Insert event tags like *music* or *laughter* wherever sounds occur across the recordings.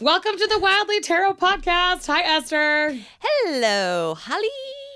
Welcome to the Wildly Tarot podcast. Hi, Esther. Hello, Holly.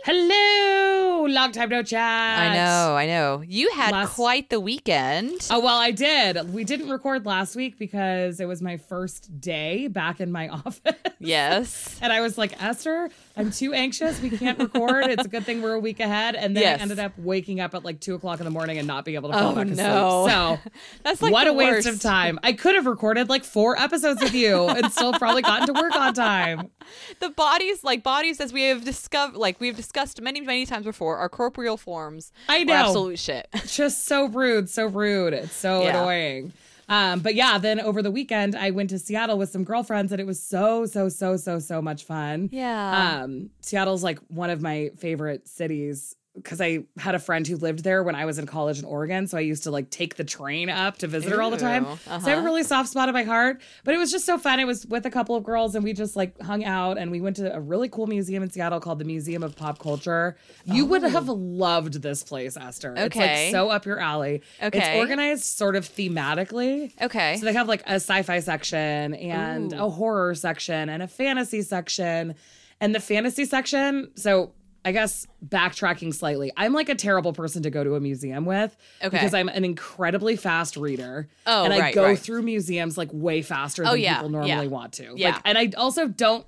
Hello. Long time no chat. I know, I know. You had Last- quite the weekend. Oh, well, I did. We didn't record last week because it was my first day back in my *laughs* office. Yes. And I was like, Esther, I'm too anxious. We can't record. It's a good thing we're a week ahead. And then Yes. I ended up waking up at like two o'clock in the morning and not being able to fall Oh, back no. asleep. So *laughs* That's like what a waste of time. I could have recorded like four episodes with you and still probably gotten to work on time. *laughs* The bodies, like bodies, as we have discovered, like we've discussed many, many times before, are corporeal forms. I know. absolute shit. just so rude, so rude. It's so Yeah. annoying. Um, but yeah, then over the weekend I went to Seattle with some girlfriends and it was so, so, so, so, so much fun. Yeah. Um, Seattle's like one of my favorite cities because I had a friend who lived there when I was in college in Oregon. So I used to like take the train up to visit her all the time. Ooh, So I have uh-huh. a really soft spot in my heart. But it was just so fun. It was with a couple of girls and we just like hung out and we went to a really cool museum in Seattle called the Museum of Pop Culture. You would have loved this place, Esther. It's Oh. Okay. like so up your alley. Okay. It's organized sort of thematically. Okay. So they have like a sci-fi section and Ooh. a horror section and a fantasy section. And the fantasy section, so I guess backtracking slightly, I'm like a terrible person to go to a museum with Okay. because I'm an incredibly fast reader. Oh, and I right, go right. through museums like way faster Oh, than yeah, people normally yeah. want to. Yeah. Like, and I also don't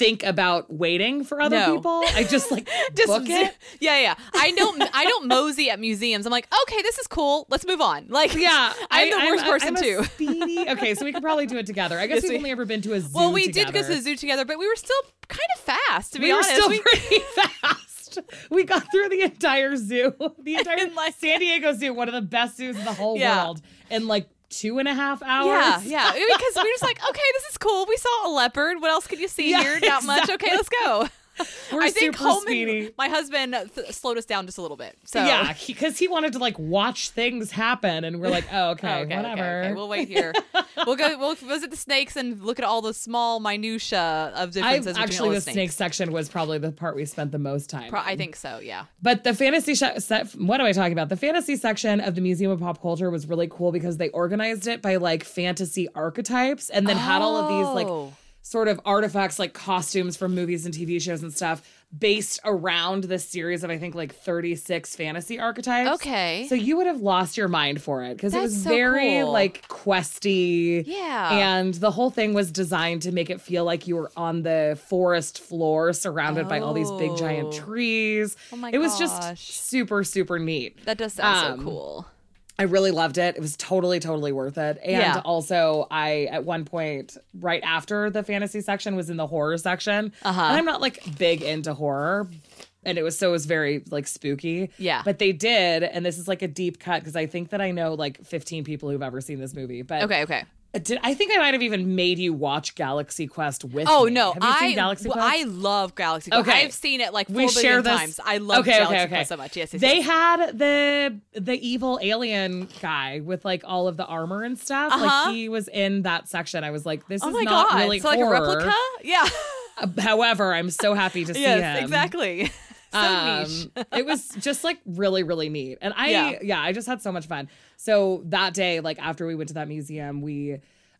think about waiting for other No. people. I just like *laughs* Just book it. Yeah, yeah. I don't. I don't mosey at museums. I'm like, okay, this is cool. Let's move on. *laughs* Like, Yeah, I'm the worst person I'm too. Speedy. *laughs* Okay, so we could probably do it together. I guess Yes, we've we- only ever been to a zoo. Well, we together. did go to the zoo together, but we were still kind of fast. To be we were still We- pretty fast. We got through the entire zoo, the entire like- San Diego Zoo, one of the best zoos in the whole Yeah. world, in like two and a half hours. Yeah, yeah. Because we're just like, *laughs* okay, this is cool. We saw a leopard. What else could you see Yeah, here? Not much. Okay, let's go. *laughs* We're I think super Coleman, speedy. my husband, th- slowed us down just a little bit. So Yeah, because he, wanted to like watch things happen, and we're like, *laughs* oh, okay, Oh, okay, whatever. okay, okay. We'll wait here. *laughs* we'll go. We'll visit the snakes and look at all the small minutia of differences all actually the snakes. snake section was probably the part we spent the most time. Pro- I think so. Yeah. But the fantasy sh- set, what am I talking about? The fantasy section of the Museum of Pop Culture was really cool because they organized it by like fantasy archetypes and then had all of these like Oh. Sort of artifacts like costumes from movies and TV shows and stuff based around this series of I think like 36 fantasy archetypes. Okay. So you would have lost your mind for it because it was so very cool. like questy. Yeah. And the whole thing was designed to make it feel like you were on the forest floor surrounded by all these big giant Oh. trees. Oh my it was gosh. just super, super neat. That does sound Um, so cool. I really loved it. It was totally, totally worth it. And Yeah. also, I at one point, right after the fantasy section, was in the horror section. Uh-huh. And I'm not like big into horror. And it was so it was very like spooky. Yeah. But they did, and this is like a deep cut because I think that I know like 15 people who've ever seen this movie. But Okay. Okay. Did I think I might have even made you watch Galaxy Quest with Oh me. no, I Galaxy Quest? I love Galaxy Quest. Okay. I've seen it like four we share this times. I love okay, Galaxy okay, okay. Quest so much. Yes, yes, they yes. had the the evil alien guy with like all of the armor and stuff. Uh-huh. Like he was in that section. I was like, this Oh is my not god! really so like horror. a replica? Yeah. Uh, However, I'm so happy to *laughs* see yes, him. exactly. So. Um, *laughs* it was just like really, really neat. And I, yeah. Yeah. I just had so much fun. So that day, like after we went to that museum, we,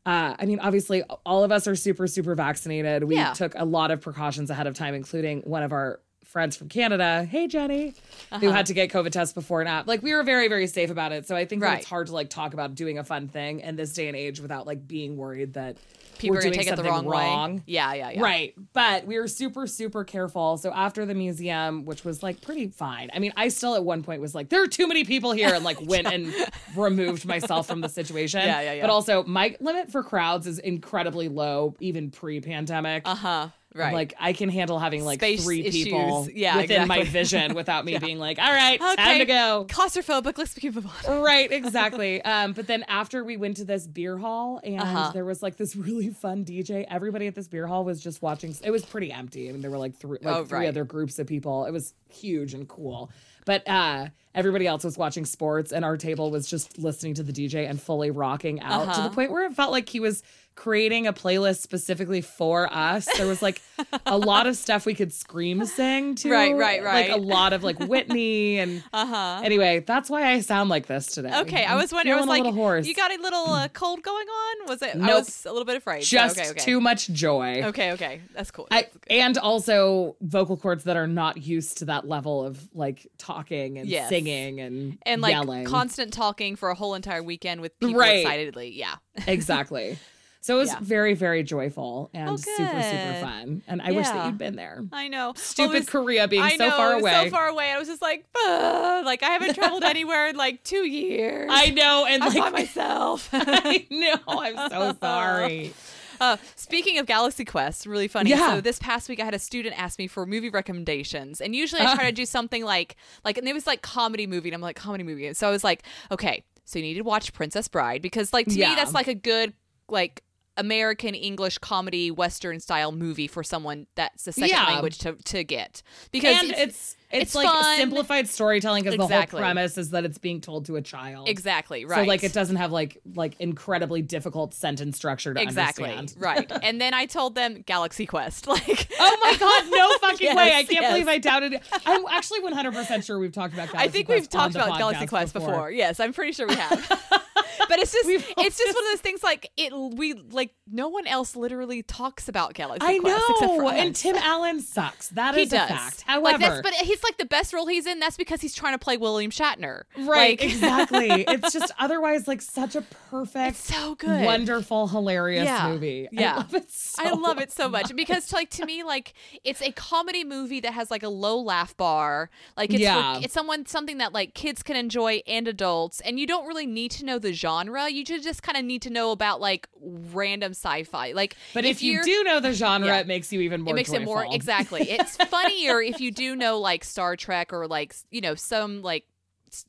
uh, I mean, obviously, all of us are super, super vaccinated. We Yeah. took a lot of precautions ahead of time, including one of our friends from Canada, hey Jenny, who Uh-huh. had to get COVID tests before and after. Like we were very, very safe about it. So I think that Right. it's hard to like talk about doing a fun thing in this day and age without like being worried that People we're gonna doing take it the wrong, wrong. way. Yeah, yeah, yeah. Right. But we were super, super careful. So after the museum, which was like pretty fine. I mean, I still at one point was like, there are too many people here and like *laughs* went and removed myself from the situation. Yeah, yeah, yeah. But also my limit for crowds is incredibly low, even pre-pandemic. Uh huh. Right. Like I can handle having like Space three people. Yeah, within my vision *laughs* without me being like, all right, okay. time to go. Claustrophobic. Let's moving on. Right, *laughs* exactly. Um, but then after we went to this beer hall and Uh-huh. there was like this really fun DJ. Everybody at this beer hall was just watching. It was pretty empty. I mean, there were like three, like Oh, three right. other groups of people. It was huge and cool. But uh, everybody else was watching sports, and our table was just listening to the DJ and fully rocking out to Uh-huh. the point where it felt like he was creating a playlist specifically for us. There was like a *laughs* lot of stuff we could scream sing to. Right, right, right. Like a lot of like Whitney and *laughs* Uh huh. anyway, that's why I sound like this today. Okay, I I'm was wondering. I was like, hoarse. you got a little uh, cold going on? Was it? I Nope. was a little bit afraid. just okay, okay. too much joy. Okay, okay, that's cool. I, That's good. and also vocal cords that are not used to that level of like talking and Yes. singing and and like yelling. constant talking for a whole entire weekend with people Right. excitedly. Yeah. *laughs* exactly. So it was Yeah. very, very joyful and Oh, super, super fun. And I wish that you'd been there. I know. Stupid Well, was- Korea being I so know, far away. So far away. I was just like, "Ugh," like I haven't traveled *laughs* anywhere in like two years. I know, and I'm by like myself. *laughs* I know. I'm so *laughs* sorry. Uh, speaking of Galaxy Quest, really funny. Yeah. So this past week, I had a student ask me for movie recommendations, and usually I try to do something like like, and it was like comedy movie, and I'm like comedy movie, and so I was like, okay, so you need to watch Princess Bride because like to Yeah. me that's like a good like. American English comedy Western style movie for someone that's the second Yeah. language to, to get because and it's, it's it's, it's like fun. simplified storytelling because the whole premise is that it's being told to a child. exactly right So like it doesn't have like like incredibly difficult sentence structure to exactly understand. *laughs* right and then I told them Galaxy Quest *laughs* like Oh my god, no *laughs* fucking Yes, way. I can't yes. believe I doubted it. I'm actually 100% sure we've talked about Galaxy I think Quest we've talked about Galaxy Quest before. Yes, I'm pretty sure we have. But it's just it's just one of those things like it we like no one else literally talks about Galaxy I Quest except for know, and. Tim Allen sucks. That he is does. a fact. like However, but he's like the best role he's in. That's because he's trying to play William Shatner. right, Like, *laughs* exactly. It's just otherwise like such a perfect, so good. wonderful, hilarious Yeah. movie. Yeah. I love it so I love it so much because, like, to me, like, it's a comedy movie that has like a low laugh bar. Like, it's Yeah. for, it's someone something that like kids can enjoy and adults, and you don't really need to know the genre. You ju- just kind of need to know about like random sci-fi. Like, But if, you you're- do know the genre, Yeah. it makes you even more it makes it more exactly. *laughs* It's funnier if you do know like Star Trek or like you know some like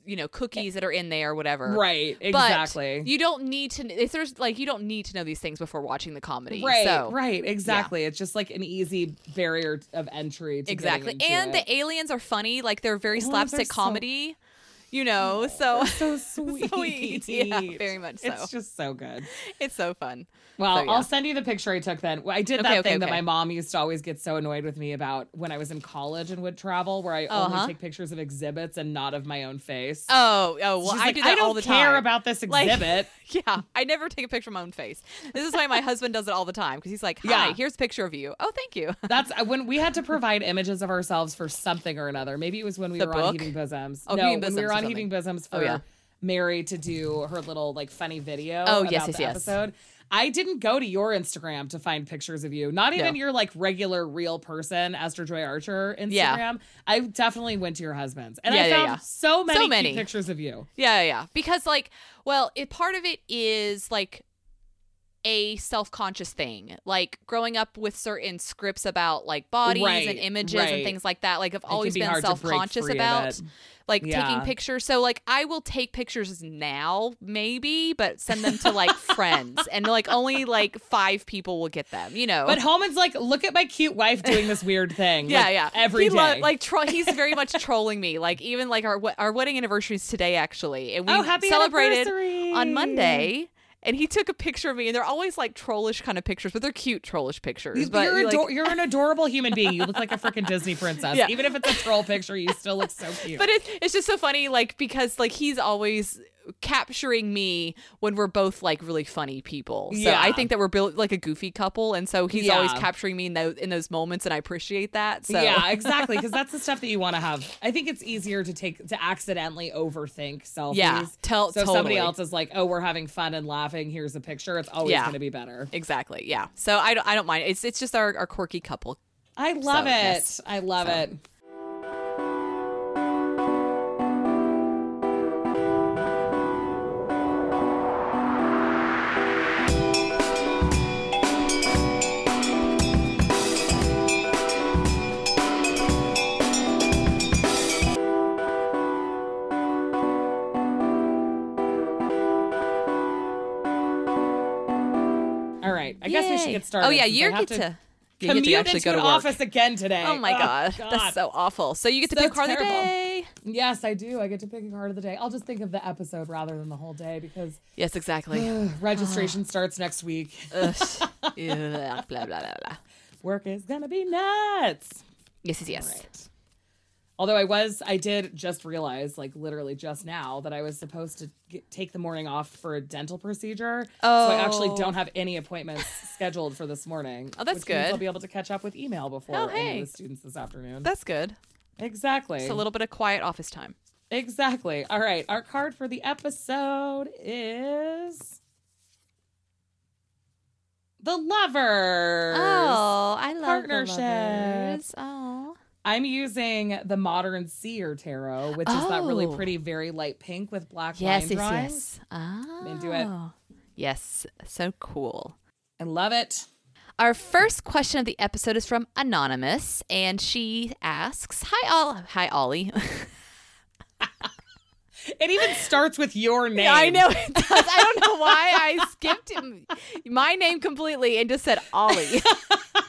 you know cookies that are in there or whatever. Right, But exactly. you don't need to. If there's like you don't need to know these things before watching the comedy. Right, So, right, exactly. It's just like an easy barrier of entry. To Exactly. And it. the aliens are funny. Like they're very oh, are slapstick so- comedy. You know, so so *laughs* sweet. *laughs* Sweet. Yeah, very much so. It's just so good. it's so fun. Well, So, yeah. I'll send you the picture I took then. I did Okay, that okay, thing that my mom used to always get so annoyed with me about when I was in college and would travel, where I only Uh-huh. take pictures of exhibits and not of my own face. Oh, oh, well, She's I like, do that don't all the care time. about this *laughs* Like- exhibit. Yeah, I never take a picture of my own face. This is why my husband does it all the time because he's like, "Hi, Yeah. here's a picture of you." Oh, thank you. That's uh, when we had to provide images of ourselves for something or another. Maybe it was when we The were on book? Heaving Bosoms. Oh, no, Heaving when we Bosoms were or on something. Heaving Bosoms for Oh, yeah. Mary to do her little like funny video. Oh, yes, yes, yes. episode. I didn't go to your Instagram to find pictures of you. Not even No. your like regular real person, Esther Joy Archer Instagram. Yeah. I definitely went to your husband's, and Yeah, I yeah, found so many, So many. pictures of you. Yeah, yeah, yeah. Because like, well, it part of it is like a self-conscious thing. Like growing up with certain scripts about like bodies Right, and images right. and things like that. Like I've always be been hard to break self-conscious about like Yeah. taking pictures. So like I will take pictures now, maybe, but send them to like friends, and like only like five people will get them. You know. But Holman's like, look at my cute wife doing this weird thing. Yeah, like, yeah. Every he day. lo- like tro- he's very *laughs* much trolling me. Like even like our our wedding anniversary is today actually, and we oh, happy celebrated on Monday. And he took a picture of me, and they're always like trollish kind of pictures, but they're cute trollish pictures. You- but You're, like, ador- you're an adorable human being. You look like a freaking Disney princess. Yeah. Even if it's a troll picture, you still look so cute. but it, it's just so funny, like because like he's always capturing me when we're both like really funny people. So Yeah. I think that we're built like a goofy couple, and so he's always capturing me in those in those moments, and I appreciate that. So Yeah, *laughs* exactly. Because that's the stuff that you want to have. I think it's easier to take to accidentally overthink selfies. Yeah, tell- so if somebody else is like, "Oh, we're having fun and laughing. Here's a picture." It's always Yeah. going to be better. exactly, yeah. So I don't I don't mind. It's it's just our, our quirky couple. I love So, it. yes. I love So. it. All right. I guess we should get oh, started. Oh yeah, you I get have to, to you commute get to actually into go an to work. office again today. Oh my god, that's so awful. So you get to So pick car of the day. day? Yes, I do. I get to pick a card of the day. I'll just think of the episode rather than the whole day because Yes, exactly. *sighs* registration starts next week. *sighs* Ugh. Blah, blah, blah, blah. Work is gonna be nuts. Yes, yes, yes. Although I was, I did just realize, like literally just now, that I was supposed to get, take the morning off for a dental procedure. Oh, So I actually Oh. don't have any appointments scheduled for this morning. Oh, that's good. I'll be able to catch up with email before Oh, any of the students this afternoon. That's good. exactly. It's a little bit of quiet office time. Exactly. All right. Our card for the episode is the lovers. Oh, I love partnerships. The lovers. Oh. I'm using the modern seer tarot, which is that really Oh. pretty, very light pink with black Yes, line yes, drawings. yes. Oh. into it. Yes, so cool. I love it. Our first question of the episode is from Anonymous, and she asks, "Hi, all. Hi, Ollie. *laughs* It even starts with your *laughs* name. I know it does. I don't know why I skipped him- my name completely and just said Ollie. *laughs*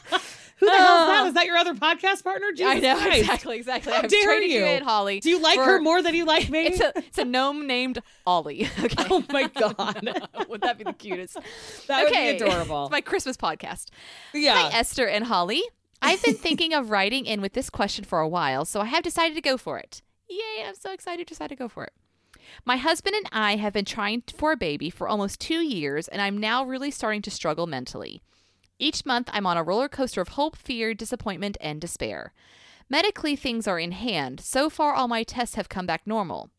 Who the hell is that? Uh-huh. Is that your other podcast partner? Jesus I know Christ. exactly, exactly. How I've dare you? you in, Holly. Do you like for- her more than you like *laughs* me? It's a it's a gnome named Ollie. *laughs* Okay. oh my god, *laughs* Would that be the cutest? that okay. would be adorable. It's my Christmas podcast. yeah. Hi, Esther and Holly. I've been thinking of writing in with this question for a while, so I have decided to go for it. Yay, I'm so excited to decide to go for it. My husband and I have been trying for a baby for almost two years, and I'm now really starting to struggle mentally. Each month, I'm on a roller coaster of hope, fear, disappointment, and despair. Medically, things are in hand. So far, all my tests have come back normal.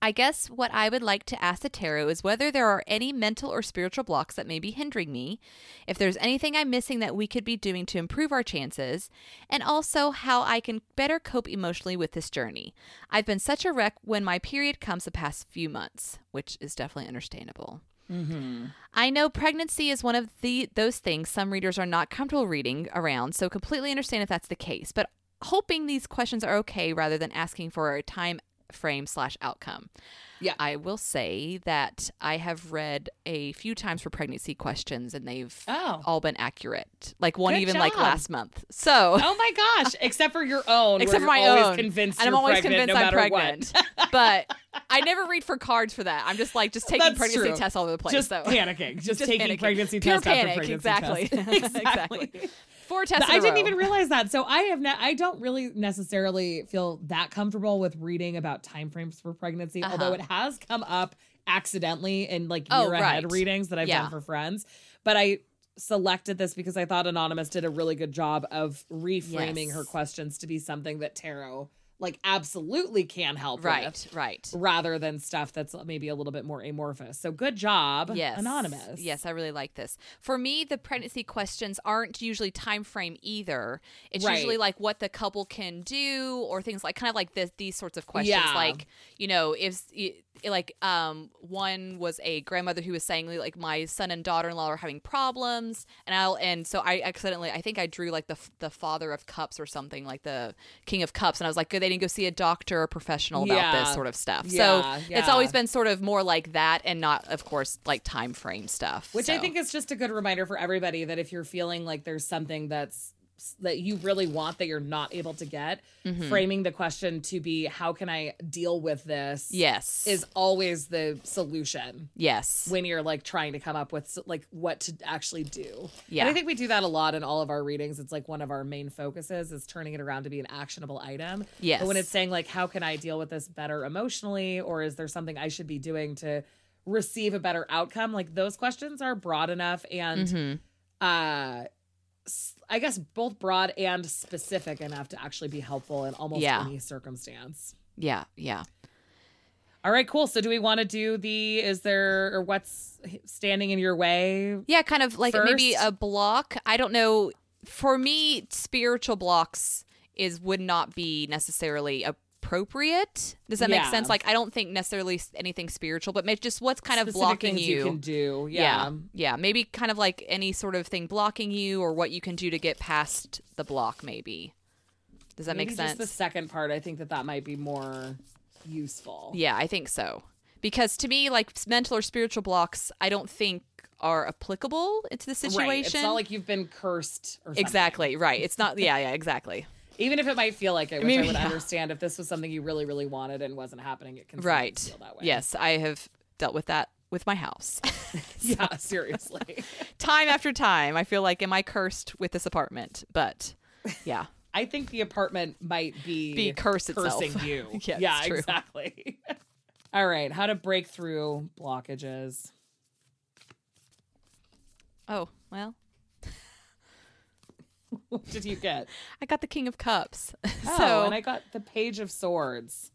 I guess what I would like to ask the tarot is whether there are any mental or spiritual blocks that may be hindering me, if there's anything I'm missing that we could be doing to improve our chances, and also how I can better cope emotionally with this journey. I've been such a wreck when my period comes the past few months, which is definitely understandable. Mm-hmm. I know pregnancy is one of the those things some readers are not comfortable reading around, so completely understand if that's the case. But hoping these questions are okay rather than asking for a time frame slash outcome. Yeah. I will say that I have read a few times for pregnancy questions and they've Oh. all been accurate. Like one Good even like last month. So Oh my gosh! *laughs* Except for your own, except for my own. convinced and I'm always pregnant, convinced no I'm pregnant. But I never read for cards for that. I'm just like just taking That's pregnancy true. tests all over the place. just so. panicking, just, Just taking panicking. pregnancy Pure test after panic, pregnancy exactly. test. *laughs* *laughs* Exactly. Four tests. I didn't even realize that. So I have not. I don't really necessarily feel that comfortable with reading about timeframes for pregnancy, Uh-huh. although it has come up accidentally in like Oh, year ahead right. readings that I've Yeah. done for friends. But I selected this because I thought Anonymous did a really good job of reframing Yes. her questions to be something that tarot like absolutely can help with Right. Right. rather than stuff that's maybe a little bit more amorphous. So good job, Yes. Anonymous. Yes, I really like this. For me, the pregnancy questions aren't usually time frame either. It's Right. usually like what the couple can do or things like kind of like this these sorts of questions Yeah. like, you know, if like um one was a grandmother who was saying like my son and daughter-in-law are having problems and I'll and so I accidentally I think I drew like the the father of cups or something like the king of cups and I was like good they didn't go see a doctor or professional about Yeah. this sort of stuff. Yeah, so it's always been sort of more like that and not of course like time frame stuff. Which I think is just a good reminder for everybody that if you're feeling like there's something that's that you really want that you're not able to get, Mm-hmm. framing the question to be how can I deal with this? Yes. Is always the solution yes. when you're like trying to come up with like what to actually do. Yeah. And I think we do that a lot in all of our readings. It's like one of our main focuses is turning it around to be an actionable item. Yes. But when it's saying like how can I deal with this better emotionally or is there something I should be doing to receive a better outcome? Like those questions are broad enough and Mhm. uh I guess both broad and specific enough to actually be helpful in almost Yeah. any circumstance. Yeah, yeah. All right, cool. So do we want to do the is there or what's standing in your way? Yeah, kind of like maybe a block. I don't know. For me, spiritual blocks is would not be necessarily appropriate. Does that make sense? Like I don't think necessarily anything spiritual, but just what's kind of blocking things you. can do. yeah. Yeah. yeah, Maybe kind of like any sort of thing blocking you or what you can do to get past the block maybe. Does that Maybe make sense? The second part, I think that that might be more useful. Yeah, I think so. Because to me, like mental or spiritual blocks, I don't think are applicable to the situation. Right. It's not like you've been cursed or something. exactly right. It's not. Yeah, yeah, exactly. Even if it might feel like it, which mean, I would yeah. understand if this was something you really, really wanted and wasn't happening. It can Right. feel that way. Yes, I have dealt with that with my house. *laughs* *laughs* Yeah. Seriously. *laughs* time after time, I feel like, am I cursed with this apartment? But yeah. I think the apartment might be Be curse itself. cursing you. Yeah, yeah, exactly. All right, how to break through blockages. Oh, well, *laughs* What did you get? I got the King of Cups. *laughs* Oh, so, and I got the Page of Swords.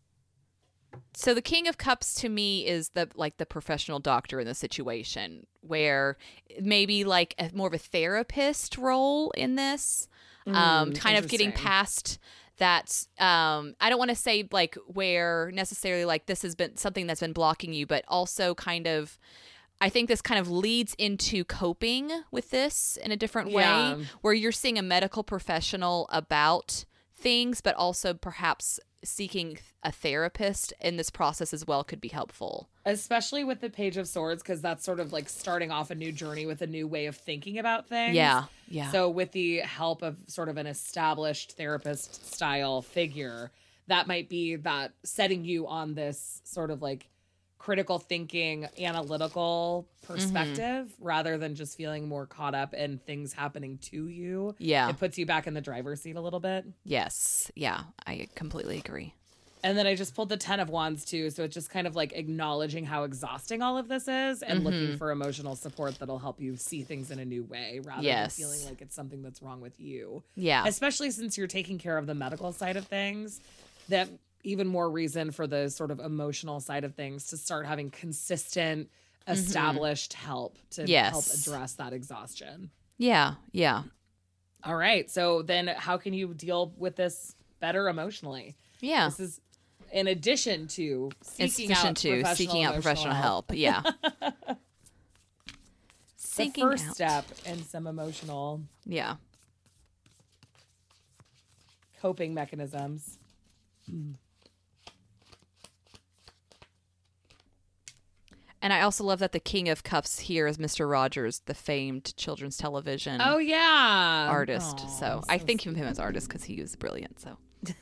so the King of Cups to me is the like the professional doctor in the situation, where maybe like a, more of a therapist role in this, um, Mm, kind of getting past that. Um, I don't want to say like where necessarily like this has been something that's been blocking you, but also kind of. I think this kind of leads into coping with this in a different Yeah. way, where you're seeing a medical professional about things, but also perhaps seeking a therapist in this process as well could be helpful. especially with the page of swords because that's sort of like starting off a new journey with a new way of thinking about things Yeah, yeah. so with the help of sort of an established therapist style figure that might be that setting you on this sort of like critical thinking analytical mm-hmm. perspective rather than just feeling more caught up in things happening to you Yeah. it puts you back in the driver's seat a little bit Yes. Yeah. I completely agree. And then I just pulled the 10 of wands too. So it's just kind of like acknowledging how exhausting all of this is and looking mm-hmm. for emotional support that'll help you see things in a new way rather Yes. than feeling like it's something that's wrong with you. Yeah. Especially since you're taking care of the medical side of things, that even more reason for the sort of emotional side of things to start having consistent, mm-hmm. established help to help address that exhaustion. Yeah. Yeah. All right. So then how can you deal with this better emotionally? Yeah. This is in addition to In seeking addition out to professional seeking out professional help. Yeah. *laughs* The Seeking first out. step in some emotional Yeah. coping mechanisms. Mm. And I also love that the King of Cups here is Mr. Rogers, the famed children's television Oh yeah, artist. Aw, so I think of him as artist because he was brilliant. So *laughs*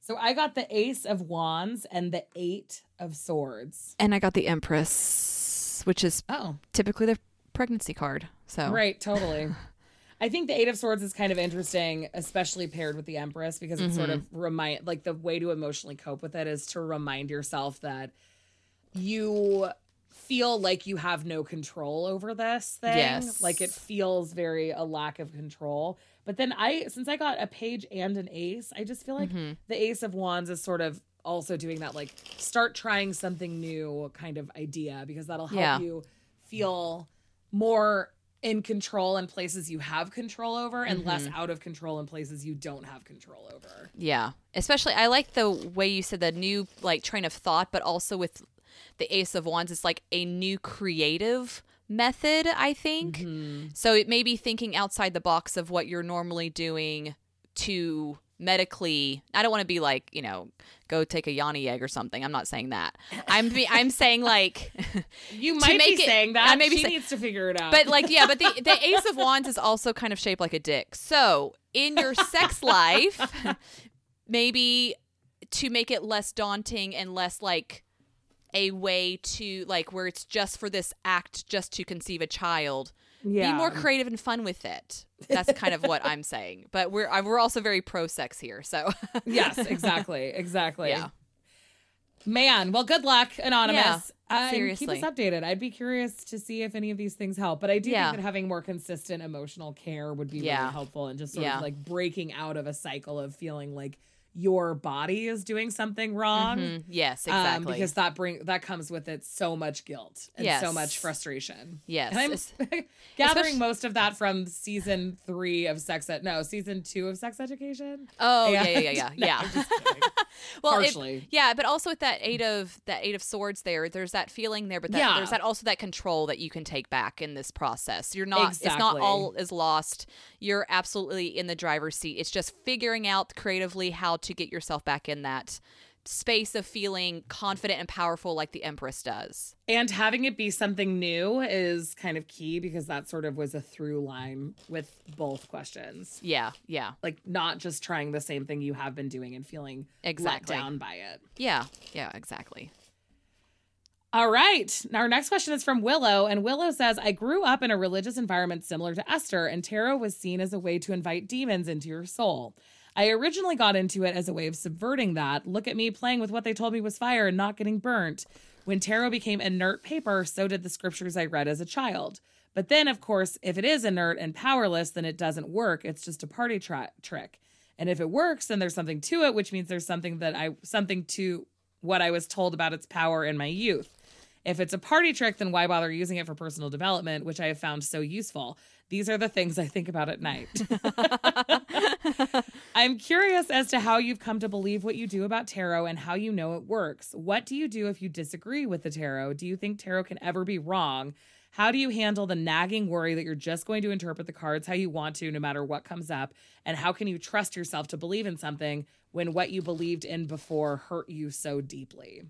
so. I got the Ace of Wands and the Eight of Swords. and I got the Empress, which is Oh, typically the pregnancy card. So right, totally. *laughs* I think the Eight of Swords is kind of interesting, especially paired with the Empress, because it sort Mm-hmm. of remind like the way to emotionally cope with it is to remind yourself that you feel like you have no control over this thing. Yes. Like it feels very a lack of control. But then I since I got a page and an ace, I just feel like Mm-hmm. the ace of wands is sort of also doing that like start trying something new kind of idea because that'll help Yeah. you feel more in control in places you have control over and less Mm-hmm. out of control in places you don't have control over. Yeah. Especially I like the way you said the new like train of thought, but also with the Ace of Wands, it's like a new creative method, I think. Mm-hmm. So it may be thinking outside the box of what you're normally doing to medically I don't want to be like, you know, go take a yoni egg or something. I'm not saying that. I'm be, I'm *laughs* saying like You *laughs* might be it- saying I that. may be she say- needs to figure it out. But like, yeah, but the *laughs* the Ace of Wands is also kind of shaped like a dick. So in your sex life, maybe to make it less daunting and less like a way to like where it's just for this act just to conceive a child. Yeah. Be more creative and fun with it. That's kind of what *laughs* I'm saying. But we're I- we're also very pro sex here. So *laughs* yes, exactly. Exactly. yeah, Man, well, good luck, Anonymous. And seriously. Um, keep us updated. I'd be curious to see if any of these things help. But I do Yeah. think that having more consistent emotional care would be Yeah. really helpful and just sort Yeah. of like breaking out of a cycle of feeling like your body is doing something wrong. Mhm. yes, Um, exactly. because that bring that comes with it so much guilt and so much frustration. yes, And I'm *laughs* gathering especially- most of that from season three of Sex Ed. No, season two of Sex Education. oh yeah, yeah, yeah, yeah, *laughs* No, yeah. I'm just kidding. *laughs* well, it- partially. yeah, but also with that eight of that eight of swords, there, there's that feeling there, but that, Yeah. there's that also that control that you can take back in this process. You're not, it's not all is lost. You're absolutely in the driver's seat. It's just figuring out creatively how to get yourself back in that space of feeling confident and powerful like the Empress does. And having it be something new is kind of key because that sort of was a through line with both questions. Yeah, yeah. Like not just trying the same thing you have been doing and feeling Exactly. let down by it. Yeah, yeah, exactly. All right. Now our next question is from Willow. And Willow says, I grew up in a religious environment similar to Esther, and tarot was seen as a way to invite demons into your soul. I originally got into it as a way of subverting that. Look at me playing with what they told me was fire and not getting burnt. When tarot became inert paper, so did the scriptures I read as a child. But then, of course, if it is inert and powerless, then it doesn't work. It's just a party tri- trick. And if it works, then there's something to it, which means there's something that I something to what I was told about its power in my youth. If it's a party trick, then why bother using it for personal development, which I have found so useful? These are the things I think about at night. *laughs* *laughs* I'm curious as to how you've come to believe what you do about tarot and how you know it works. What do you do if you disagree with the tarot? Do you think tarot can ever be wrong? How do you handle the nagging worry that you're just going to interpret the cards how you want to, no matter what comes up? And how can you trust yourself to believe in something when what you believed in before hurt you so deeply?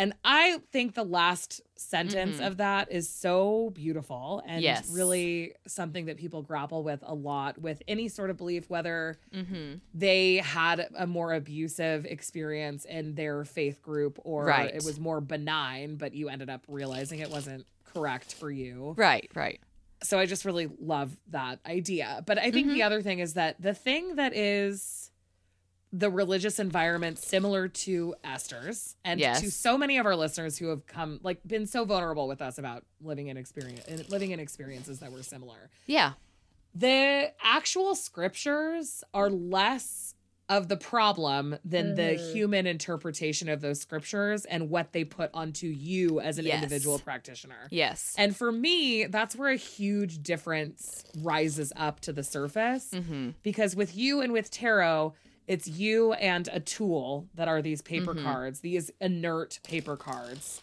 And I think the last sentence Mhm. of that is so beautiful and Yes. really something that people grapple with a lot with any sort of belief, whether Mm-hmm. they had a more abusive experience in their faith group or Right. it was more benign, but you ended up realizing it wasn't correct for you. Right, right. So I just really love that idea. But I think Mm-hmm. the other thing is that the thing that is the religious environment similar to Esther's and Yes. to so many of our listeners who have come like been so vulnerable with us about living in experience and living in experiences that were similar Yeah. the actual scriptures are less of the problem than the Mm-hmm. human interpretation of those scriptures and what they put onto you as an Yes. individual practitioner. Yes. And for me, that's where a huge difference rises up to the surface mm-hmm. because with you and with tarot, it's you and a tool that are these paper Mm-hmm. cards, these inert paper cards.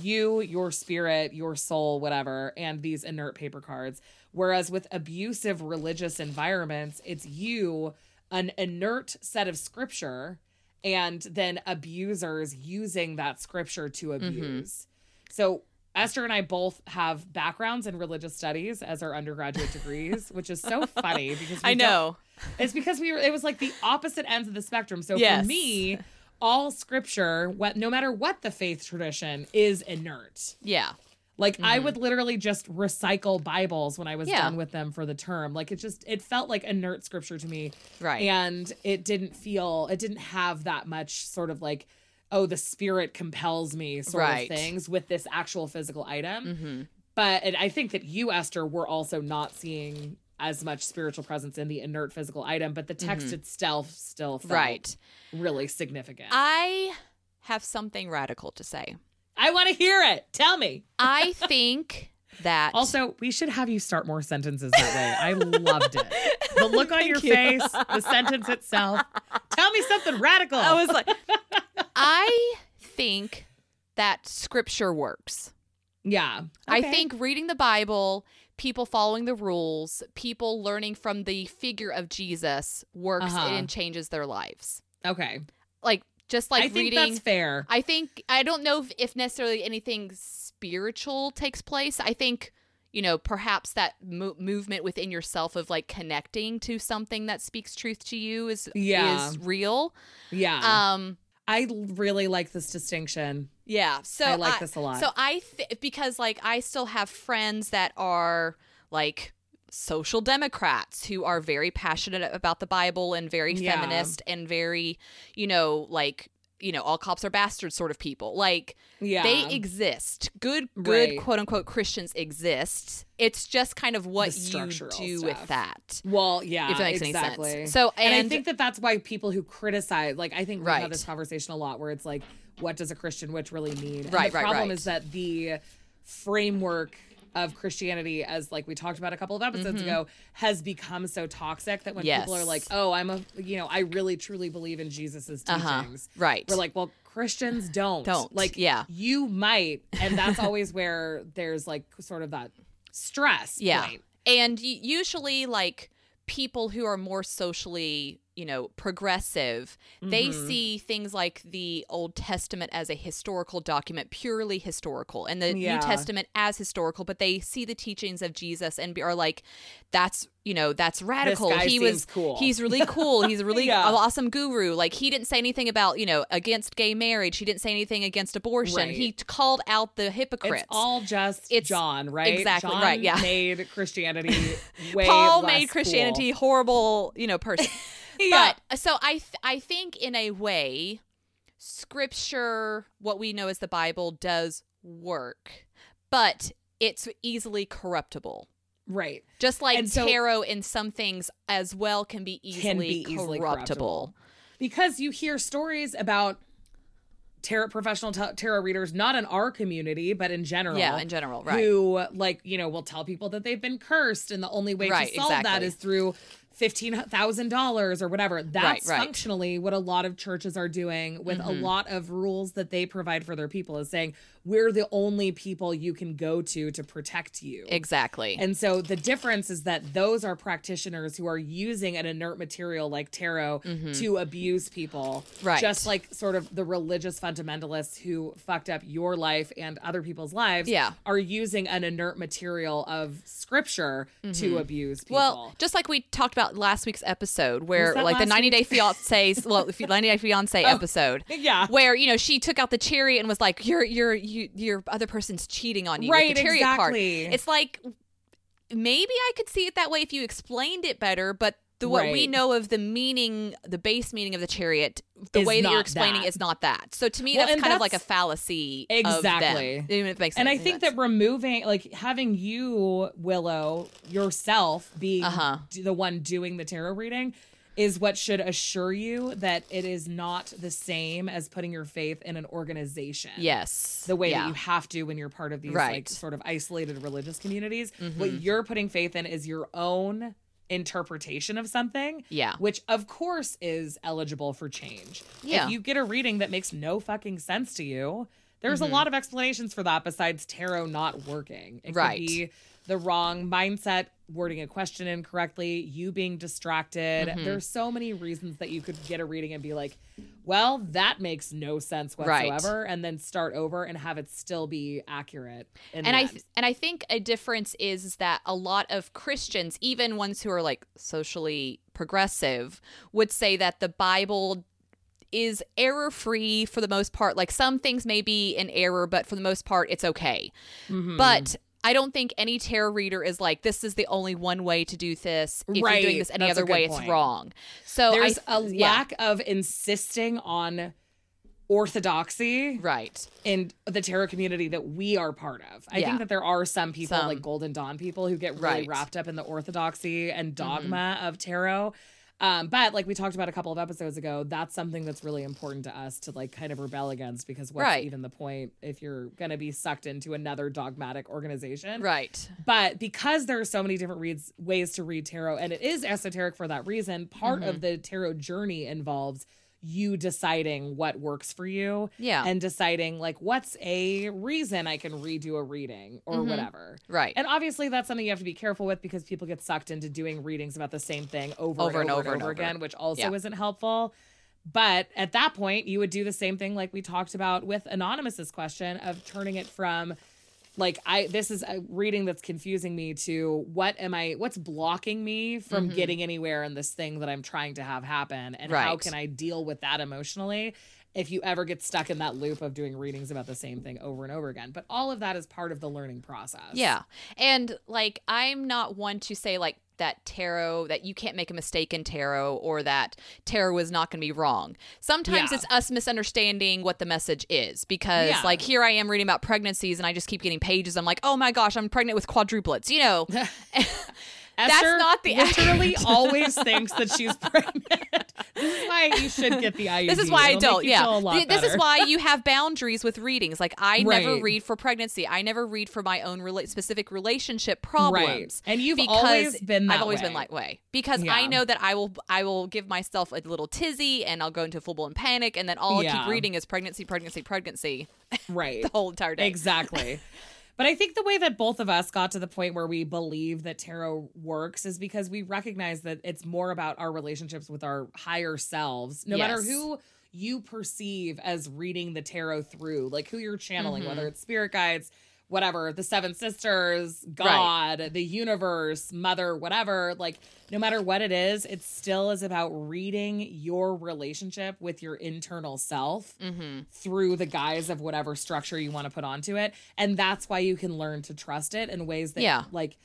You, your spirit, your soul, whatever, and these inert paper cards. Whereas with abusive religious environments, it's you, an inert set of scripture, and then abusers using that scripture to Mm-hmm. abuse. So Esther and I both have backgrounds in religious studies as our undergraduate degrees, which is so funny because *laughs* I know. It's because we were it was like the opposite ends of the spectrum. So Yes. for me, all scripture, what no matter what the faith tradition, is inert. Yeah. Like I would literally just recycle Bibles when I was Mm-hmm. Yeah. done with them for the term. Like it just it felt like inert scripture to me. Right. And it didn't feel it didn't have that much sort of like oh the spirit compels me sort Right. of things with this actual physical item. mm-hmm. But I think that you, Esther, were also not seeing as much spiritual presence in the inert physical item, but the text itself still felt Mm-hmm. Right. really significant. I have something radical to say. I want to hear it. Tell me. I *laughs* think that Also, we should have you start more sentences that way. I loved it. The *laughs* look on your you. face, the sentence itself. Tell me something radical. I was like, *laughs* I think that scripture works. yeah. I think reading the Bible, people following the rules, people learning from the figure of Jesus works Uh-huh. and changes their lives. Okay. Like just like I think reading that's fair. I think I don't know if, if necessarily anything spiritual takes place. I think you know perhaps that mo- movement within yourself of like connecting to something that speaks truth to you is Yeah. is real. Yeah. Um I really like this distinction. yeah, so I like this a lot. So I th- because like I still have friends that are like social democrats who are very passionate about the Bible and very Yeah. feminist and very, you know, like you know, all cops are bastards sort of people. Like Yeah. they exist. Good good Right. quote unquote Christians exist. It's just kind of what you do stuff. with that. Well, yeah, if that makes exactly. any sense. So and, and, I think that that's why people who criticize, like, I think we've Right. had this conversation a lot, where it's like, what does a Christian witch really mean? And Right, the right, problem right. is that the framework of Christianity, as like we talked about a couple of episodes ago, has become so toxic that when people Mm-hmm. Are like, "Oh, I'm a," you know, I really truly believe in Jesus's uh-huh. teachings. Right. We're like, well, Christians *sighs* don't. Don't, Like, yeah. you might, and that's always where there's like sort of that stress. Yeah. point. And usually, like people who are more socially, you know, progressive, they Mhm. see things like the Old Testament as a historical document, purely historical, and the Yeah. New Testament as historical, but they see the teachings of Jesus and are like, that's, you know, that's radical. he was cool." He's really *laughs* cool. He's a really Yeah. awesome guru. Like he didn't say anything about, you know, against gay marriage. He didn't say anything against abortion. Right. He called out the hypocrites. It's all just It's- John, right? exactly John right, yeah. made Christianity *laughs* way Paul made Christianity cool. horrible, you know, person. *laughs* *laughs* Yeah. But so I th- I think in a way, scripture, what we know as the Bible, does work, but it's easily corruptible. right. Just like And so- tarot in some things as well can be easily, Can be easily corruptible. because you hear stories about tarot professional ta- tarot readers, not in our community, but in general. Yeah, in general, right. Who like you know will tell people that they've been cursed, and the only way Right, to solve that exactly. is through fifteen thousand dollars or whatever. That's right. functionally what a lot of churches are doing with Mm-hmm. a lot of rules that they provide for their people. Is saying we're the only people you can go to to protect you. Exactly. And so the difference is that those are practitioners who are using an inert material like tarot to abuse people. Mm-hmm. Right. Just like sort of the religious fundamentalists who fucked up your life and other people's lives Yeah. are using an inert material of scripture to abuse people. Mm-hmm. Well, just like we talked about last week's episode, where like the 90 Day week? Fiance's, well, *laughs* the 90 Day Fiance episode, *laughs* yeah. where you know she took out the chariot and was like, "Your your you, your other person's cheating on you." Right, with the exactly. card. It's like maybe I could see it that way if you explained it better, but. The, what we know of the meaning, the base meaning of the chariot, the Is way that you're explaining that. is not that. So to me, Well, that's kind of like a fallacy. Exactly. Even if it makes and I sense. think that removing, like having you, Willow, yourself be Uh-huh. the one doing the tarot reading is what should assure you that it is not the same as putting your faith in an organization. yes, The way yeah. that you have to when you're part of these Right. Mm-hmm. like sort of isolated religious communities. What you're putting faith in is your own interpretation of something. Yeah. Which of course is eligible for change. Yeah. If you get a reading that makes no fucking sense to you, there's Mm-hmm. a lot of explanations for that besides tarot not working. It Right. could be the wrong mindset, wording a question incorrectly, you being distracted. Mm-hmm. There's so many reasons that you could get a reading and be like, well, that makes no sense Right. whatsoever, and then start over and have it still be accurate. and the I th- and I think a difference is, is that a lot of Christians, even ones who are like socially progressive, would say that the Bible is error free for the most part. Like some things may be an error, but for the most part, it's okay. Mm-hmm. But I don't think any tarot reader is like, this is the only one way to do this. If you're doing this any That's other way, good it's wrong. So there's I, a yeah, lack of insisting on orthodoxy right. in the tarot community that we are part of. I Yeah. think that there are some people Some. like Golden Dawn people who get really Right. Mm-hmm. wrapped up in the orthodoxy and dogma of tarot. Um, but like we talked about a couple of episodes ago, that's something that's really important to us to like kind of rebel against because what's Right. even the point if you're going to be sucked into another dogmatic organization? Right. But because there are so many different reads ways to read tarot, and it is esoteric for that reason, part Mm-hmm. of the tarot journey involves you deciding what works for you. Yeah. And deciding like what's a reason I can redo a reading or mm-hmm. whatever. Right. And obviously that's something you have to be careful with because people get sucked into doing readings about the same thing over, Over and and over, and and over over. again, which also Yeah. isn't helpful. But at that point, you would do the same thing like we talked about with Anonymous's question of turning it from like I this is a reading that's confusing me to what am I what's blocking me from getting anywhere in this thing that I'm trying to have happen? And how Mm-hmm. Can I deal with that emotionally if you ever get stuck in that loop of doing readings about the same thing over and over again. But all of that is part of the learning process. Yeah. And like I'm not one to say like that tarot that you can't make a mistake in tarot or that tarot is not going to be wrong. Sometimes Yeah. it's us misunderstanding what the message is because Yeah. like here I am reading about pregnancies and I just keep getting pages I'm like, "Oh my gosh, I'm pregnant with quadruplets." You know. *laughs* *laughs* That's not the literally *laughs* always thinks that she's pregnant. *laughs* this is why you should get the IUD. This is why I It'll don't. you Yeah. This is why you have boundaries with readings. Like I never read for pregnancy. I never read for my own rela- specific relationship problems. And you've because always been I've always been way. that way because Yeah. I know that I will I will give myself a little tizzy and I'll go into full blown panic and then all I Yeah. keep reading is pregnancy, pregnancy, pregnancy right. *laughs* the whole entire day. Exactly. But I think the way that both of us got to the point where we believe that tarot works is because we recognize that it's more about our relationships with our higher selves, no matter who you perceive as reading the tarot through, like who you're channeling, whether mm-hmm. it's spirit guides, whatever, the seven sisters, God, the universe, mother, whatever, like no matter what it is, it still is about reading your relationship with your internal self Mm-hmm. through the guise of whatever structure you want to put onto it. And that's why you can learn to trust it in ways that Yeah. like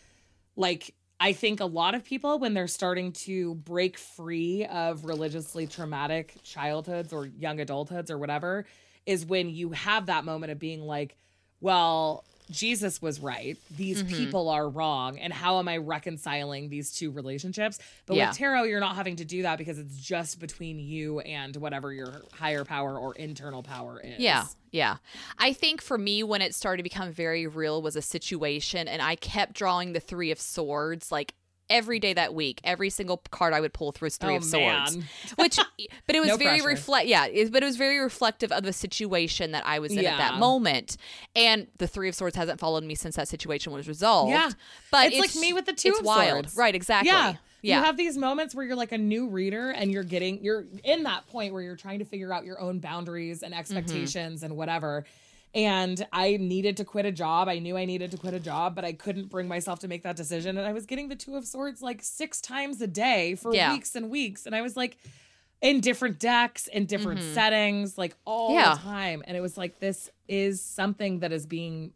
like I think a lot of people when they're starting to break free of religiously traumatic childhoods or young adulthoods or whatever is when you have that moment of being like, well, Jesus was right. These Mm-hmm. people are wrong. And how am I reconciling these two relationships? But Yeah. with tarot, you're not having to do that because it's just between you and whatever your higher power or internal power is. Yeah, yeah. I think for me, when it started to become very real, was a situation, and I kept drawing the Three of Swords like every day that week. Every single card I would pull through was Three Oh, of Swords, man. *laughs* which, but it was No very reflect. Yeah, it, but it was very reflective of the situation that I was in at that moment. And the Three of Swords hasn't followed me since that situation was resolved. Yeah. but It's like me with the Two it's wild, Swords. right? Exactly. Yeah. yeah. You have these moments where you're like a new reader and you're getting, you're in that point where you're trying to figure out your own boundaries and mm-hmm. expectations and whatever. And I needed to quit a job. I knew I needed to quit a job, but I couldn't bring myself to make that decision. And I was getting the Two of Swords like six times a day for Yeah. weeks and weeks. And I was like, in different decks, in different settings, like all Mm-hmm. Yeah. the time. And it was like, this is something that is being,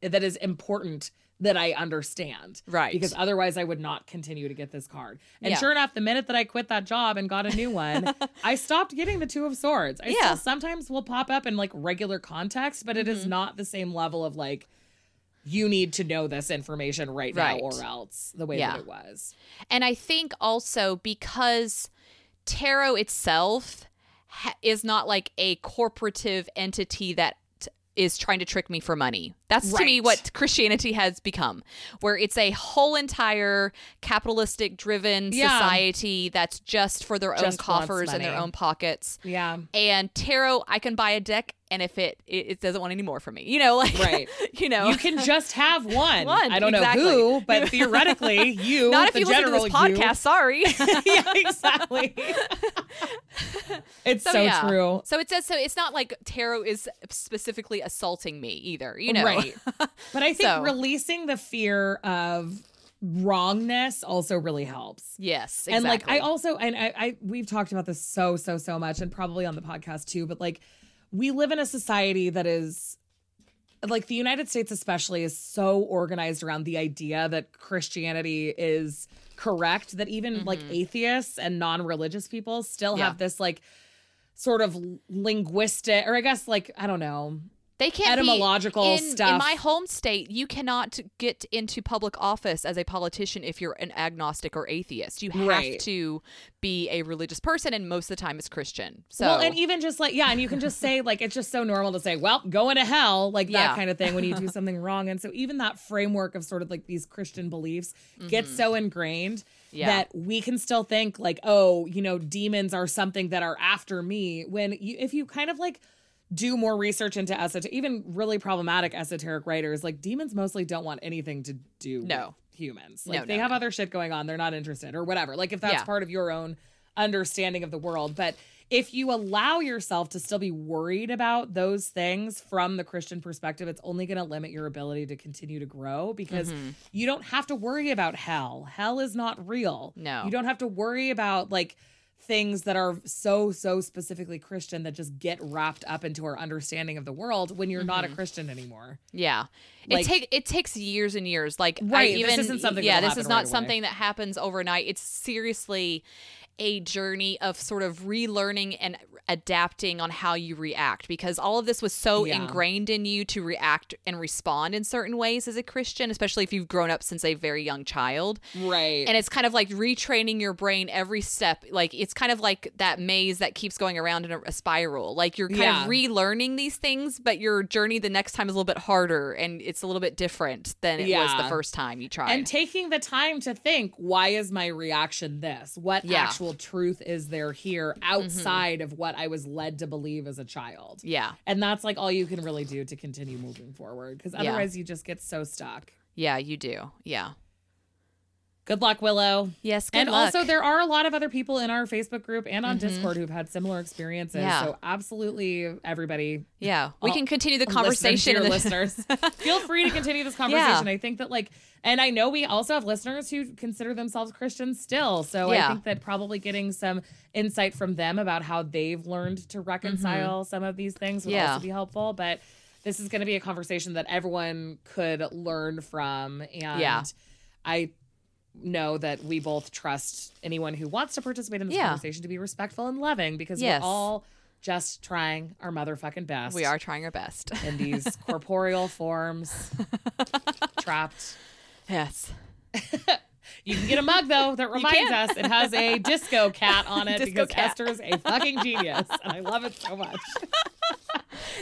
that is important that I understand. Right. Because otherwise I would not continue to get this card. And Yeah. sure enough, the minute that I quit that job and got a new one, *laughs* I stopped getting the two of swords. I Yeah. still sometimes will pop up in like regular context, but it Mm-hmm. is not the same level of like you need to know this information right, Right. now or else the way Yeah. that it was. And I think also because tarot itself ha- is not like a corporative entity that is trying to trick me for money. That's to me what Christianity has become, where it's a whole entire capitalistic driven Yeah. society that's just for their own Just wants coffers and their own pockets. Yeah. And tarot, I can buy a deck, and if it it, it doesn't want any more from me, you know, *laughs* like Right. *laughs* you know, You can *laughs* just have one. One, I don't exactly. know who, but theoretically, you, not if the you listen to general this you- podcast. Sorry. yeah, exactly. it's so, yeah. true. So it says so. It's not like tarot is specifically assaulting me either. You know, Right. But I think So- releasing the fear of wrongness also really helps. yes, And like I also and I, I we've talked about this so so so much and probably on the podcast too, but like we live in a society that is like the United States especially is so organized around the idea that Christianity is correct that even like atheists and non-religious people still Mm-hmm. Yeah. have this like sort of linguistic or I guess like I don't know they can't be- etymological in, stuff. In my home state, you cannot get into public office as a politician if you're an agnostic or atheist. You have Right. to be a religious person, and most of the time it's Christian. So Well, and even just like yeah, and you can just say like it's just so normal to say, well, going to hell, like that Yeah. kind of thing when you do *laughs* something wrong. And so even that framework of sort of like these Christian beliefs gets so ingrained Mm-hmm. Yeah. that we can still think like, oh, you know, demons are something that are after me. When you if you kind of like do more research into esoteric, even really problematic esoteric writers, like demons mostly don't want anything to do No. with humans. No, Like they no, have other shit going on. They're not interested or whatever. Like if that's Yeah. part of your own understanding of the world. But if you allow yourself to still be worried about those things from the Christian perspective, it's only going to limit your ability to continue to grow because Mm-hmm. you don't have to worry about hell. Hell is not real. No. You don't have to worry about like things that are so so specifically Christian that just get wrapped up into our understanding of the world when you're not a mm-hmm. Christian anymore. Yeah. Like- it take it takes years and years. Like I Right, this isn't something yeah, this is not right away. something that happens overnight. It's seriously a journey of sort of relearning and adapting on how you react because all of this was so Yeah. ingrained in you to react and respond in certain ways as a Christian, especially if you've grown up since a very young child. Right. And it's kind of like retraining your brain every step. Like it's kind of like that maze that keeps going around in a, a spiral. Like you're kind Yeah. of relearning these things, but your journey the next time is a little bit harder and it's a little bit different than it was the first time you tried. and taking the time to think why is my reaction this what Yeah. Mm-hmm. actual truth is there here outside of what I was led to believe as a child. Yeah. And that's like all you can really do to continue moving forward because Yeah. otherwise you just get so stuck. Yeah, you do. Yeah. Good luck, Willow. Yes. Good and luck. also, there are a lot of other people in our Facebook group and on Discord who've had similar experiences. Mm-hmm. Yeah. So, absolutely, everybody, yeah, we all- can continue the conversation. the- *laughs* listeners, feel free to continue this conversation. I think that, like, and I know we also have listeners who consider themselves Christians still. So, I think that probably getting some insight from them about how they've learned to reconcile some of these things would Mm-hmm. Yeah. also be helpful. But this is going to be a conversation that everyone could learn from. And Yeah. I know that we both trust anyone who wants to participate in this Yeah. conversation to be respectful and loving because Yes. we're all just trying our motherfucking best we are trying our best. *laughs* in these *laughs* corporeal forms *laughs* trapped yes. you can get a mug though that reminds us it has a disco cat on it Disco because cat. Esther's a fucking genius and I love it so much.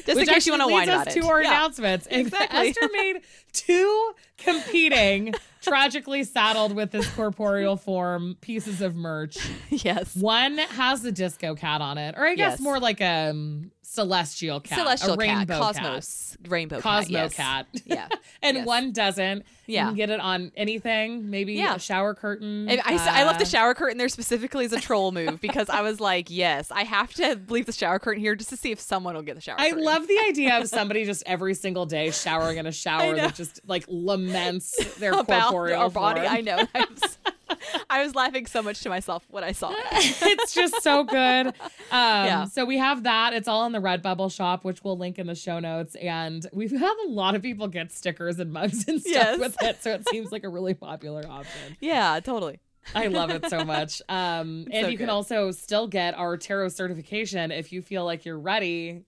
Just Which in case you want to whine leads about us it. to our Yeah. announcements. Exactly. Esther made two competing, tragically saddled with this corporeal form pieces of merch. *laughs* yes. One has a disco cat on it, or I guess Yes. more like a um, celestial cat, Celestial a cat, rainbow Cosmos, rainbow cat, cat, yes. Yeah. *laughs* and Yes. one doesn't. You Yeah. can get it on anything, maybe Yeah. a shower curtain. And I, s- I left the uh, shower curtain there specifically as a troll move because I was like, yes, I have to leave the shower curtain here just to see if someone will get the shower I curtain. love the *laughs* idea of somebody just every single day showering in a shower that just like laments their *laughs* about corporeal body. form. I know. I was, laughing so much to myself when I saw it. *laughs* it's just so good. *laughs* Um, Yeah. So we have that. It's all in the Redbubble shop, which we'll link in the show notes. And we've had a lot of people get stickers and mugs and stuff Yes. with it. So it *laughs* seems like a really popular option. Yeah, totally. I love it so much. Um, and so you can also still get our tarot certification if you feel like you're ready.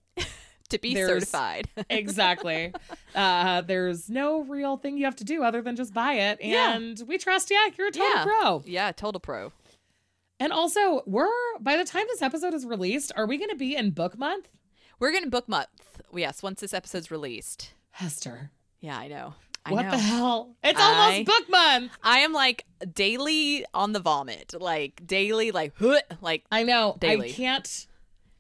To be There's- certified. *laughs* Exactly. uh, there's no real thing you have to do other than just buy it. Yeah. And we trust you. You're a total Yeah. pro. yeah, total pro. And also, we're by the time this episode is released, are we going to be in book month? We're going to book month. Yes, once this episode's released. Esther. Yeah, I know. I what know. the hell? It's I- almost book month. I am like daily on the vomit. Like daily, like, *laughs* like, I know. Daily. I can't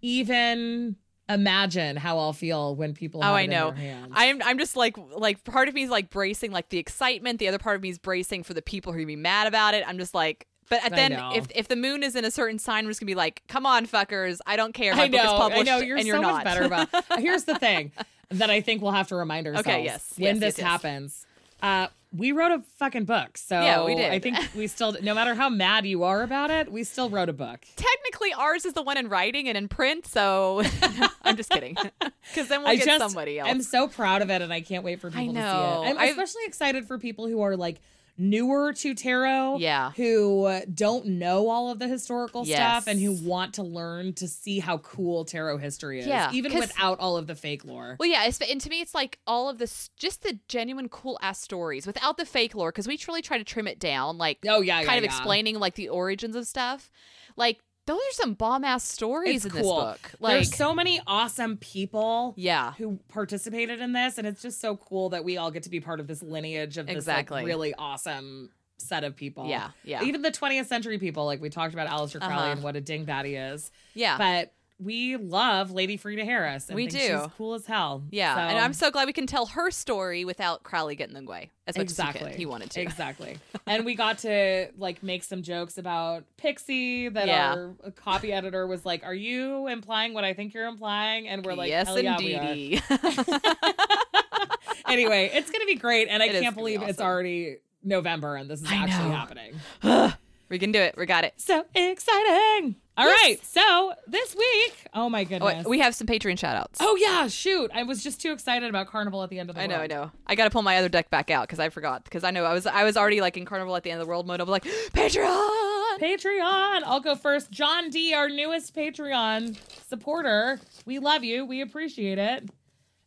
even imagine how I'll feel when people. oh, I know. I'm, I'm just like, like, part of me is like bracing, like the excitement. The other part of me is bracing for the people who are be mad about it. I'm just like, but then if if the moon is in a certain sign, we're just gonna be like, come on, fuckers, I don't care. My I book is know. I know. You're and so you're not. much better about. *laughs* Here's the thing that I think we'll have to remind ourselves. Okay, yes. When Yes, this yes, yes. happens. Uh, we wrote a fucking book, so Yeah, we did. I think we still, no matter how mad you are about it, we still wrote a book. Technically, ours is the one in writing and in print. So *laughs* I'm just kidding, *laughs* because then we'll I get just somebody else. I'm so proud of it, and I can't wait for people to see it. I'm I've- especially excited for people who are like newer to tarot, Yeah. who don't know all of the historical Yes. stuff and who want to learn to see how cool tarot history is, Yeah, even without all of the fake lore. Well, yeah, it's, and to me, it's like all of this, just the genuine cool ass stories without the fake lore, because we truly try to trim it down, like Oh yeah, yeah, kind of yeah. explaining like the origins of stuff. Like those are some bomb ass stories It's in cool. this book. Like, There's so many awesome people yeah, who participated in this, and it's just so cool that we all get to be part of this lineage of this like, really awesome set of people. yeah, yeah, Even the 20th century people, like we talked about Aleister Crowley Uh-huh. and what a dingbatty is. yeah. But we love Lady Frida Harris. And We do. She's cool as hell. yeah, So- and I'm so glad we can tell her story without Crowley getting in the way as much as he, exactly he wanted to. Exactly. *laughs* and we got to like make some jokes about Pixie that Yeah. our copy editor was like, "Are you implying what I think you're implying?" And we're like, yes, "Hell yeah, we *laughs* *laughs* anyway, it's gonna be great, and I It can't gonna be believe it's already November and this is I actually know. happening. *sighs* we can do it. We got it. So exciting! All Yes. right, so this week, oh my Oh, goodness, wait, we have some Patreon shout outs. Oh yeah, shoot! I was just too excited about Carnival at the end of the world. I know, I know. I got to pull my other deck back out because I forgot. Because I know I was I was already like in Carnival at the end of the world mode. I was like *gasps* Patreon. Patreon. I'll go first. John D, our newest Patreon supporter. We love you. We appreciate it.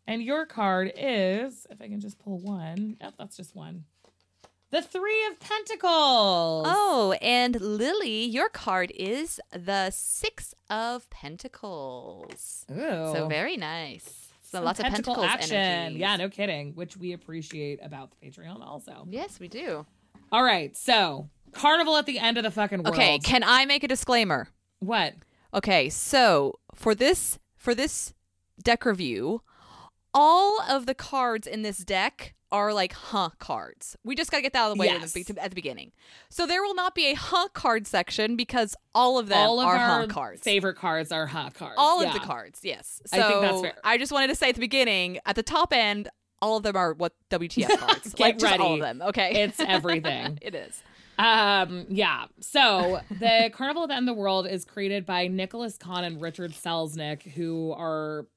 And your card is, if I can just pull one. Yep, that's just one. The Three of Pentacles. Oh, and Lily, your card is the Six of Pentacles. Ooh. So very nice. So lots of pentacles action. energies. Yeah, no kidding. Which we appreciate about the Patreon also. Yes, we do. All right, so Carnival at the end of the fucking world. Okay, can I make a disclaimer? what? Okay, so for this for this deck review, all of the cards in this deck are like huh cards. We just got to get that out of the way Yes. at the- at the beginning. So there will not be a huh card section because all of them All of are huh cards. favorite cards are huh cards. all Yeah. of the cards, yes. So I think that's fair. I just wanted to say at the beginning, at the top end, all of them are what WTF *laughs* cards. Get like just all of them. Okay. It's everything. *laughs* it is. Um, yeah. So the *laughs* Carnival of the End of the World is created by Nicholas Kahn and Richard Selznick, who are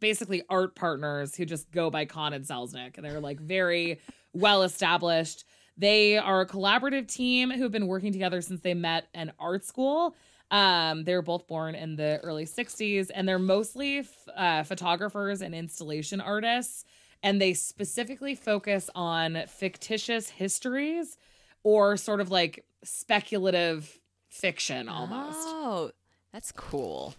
basically art partners who just go by Kahn and Selznick. And they're like very well established. They are a collaborative team who've been working together since they met in art school. Um, they were both born in the early 60s, and they're mostly f- uh, photographers and installation artists. And they specifically focus on fictitious histories or sort of like speculative fiction almost. Oh, that's cool.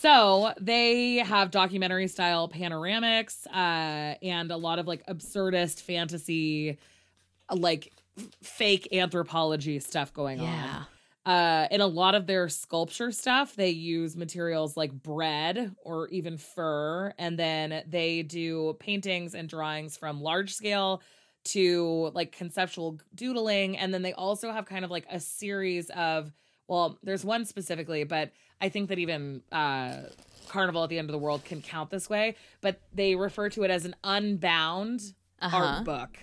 So they have documentary style panoramics uh, and a lot of like absurdist fantasy, like fake anthropology stuff going Yeah. on. Uh, in a lot of their sculpture stuff, they use materials like bread or even fur, and then they do paintings and drawings from large scale to like conceptual doodling, and then they also have kind of like a series of well, there's one specifically, but I think that even uh, Carnival at the End of the World can count this way, but they refer to it as an unbound Uh-huh. art book.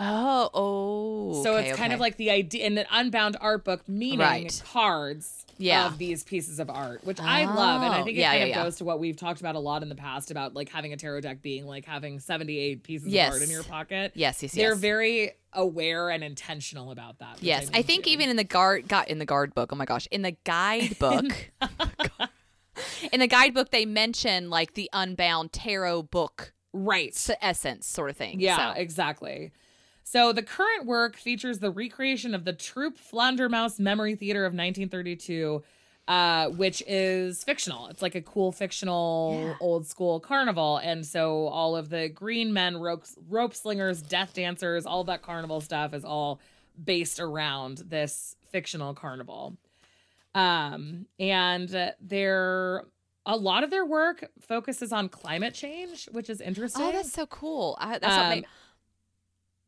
Oh, oh. So okay, it's kind okay. of like the idea in an unbound art book, meaning Right. cards Yeah. of these pieces of art, which I love. And I Oh, think it yeah, kind yeah, of goes to what we've talked about a lot in the past about like having a tarot deck being like having 78 pieces Yes. of art in your pocket. yes, yes, yes. They're very aware and intentional about that. Yes, I love think too. even in the guard got in the guard book. Oh my gosh, in the guidebook. *laughs* *laughs* in the guidebook they mention like the unbound tarot book right. essence sort of thing. Yeah, So- exactly. So the current work features the recreation of the Troupe Flandermaus Memory Theater of 1932, uh, which is fictional. It's like a cool fictional Yeah. old school carnival, and so all of the green men, rope, rope slingers, death dancers, all that carnival stuff is all based around this fictional carnival. Um, and their a lot of their work focuses on climate change, which is interesting. Oh, that's so cool. I, that's Um, made,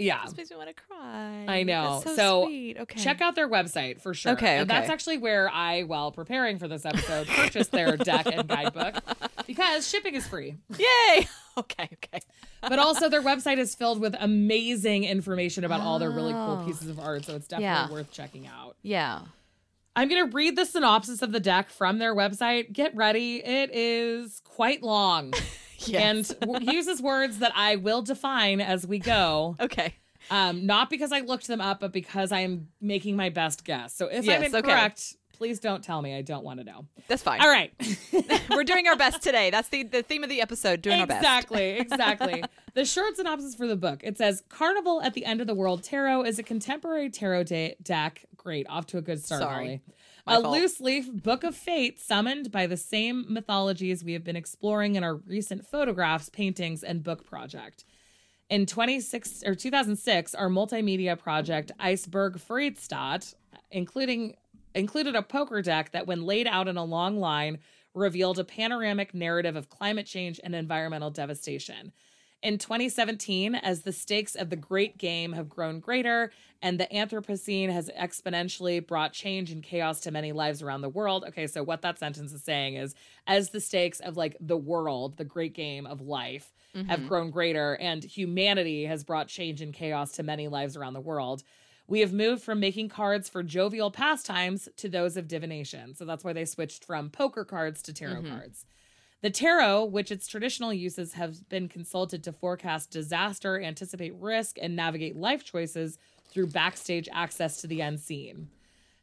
yeah. this makes me want to cry. I know. That's so, So, sweet. Okay. Check out their website for sure. Okay, And that's actually where I, while preparing for this episode, *laughs* purchased their deck and guidebook because shipping is free. Yay. *laughs* okay. Okay. But also, their website is filled with amazing information about all their really cool Oh. pieces of art. So it's definitely Yeah. worth checking out. Yeah. I'm going to read the synopsis of the deck from their website. Get ready. It is quite long *laughs* Yes. and w- uses words that I will define as we go. *laughs* okay. Um, not because I looked them up, but because I am making my best guess. So if I'm Yes, okay. incorrect, please don't tell me. I don't want to know. That's fine. All right. *laughs* We're doing our best today. That's the, the theme of the episode. Doing our best. exactly, *laughs* exactly. the short synopsis for the book it says Carnival at the End of the World Tarot is a contemporary tarot de- deck. Great, off to a good start, Sorry. Molly. My a fault. loose leaf book of fate summoned by the same mythologies we have been exploring in our recent photographs, paintings, and book project. In 26 or 2006, our multimedia project Iceberg Freudstadt, including included a poker deck that when laid out in a long line revealed a panoramic narrative of climate change and environmental devastation. In 2017, as the stakes of the great game have grown greater and the Anthropocene has exponentially brought change and chaos to many lives around the world. Okay, so what that sentence is saying is as the stakes of like the world, the great game of life, have mm-hmm. grown greater and humanity has brought change and chaos to many lives around the world. We have moved from making cards for jovial pastimes to those of divination. So that's why they switched from poker cards to tarot mm-hmm. cards. The tarot, which its traditional uses have been consulted to forecast disaster, anticipate risk, and navigate life choices through backstage access to the unseen.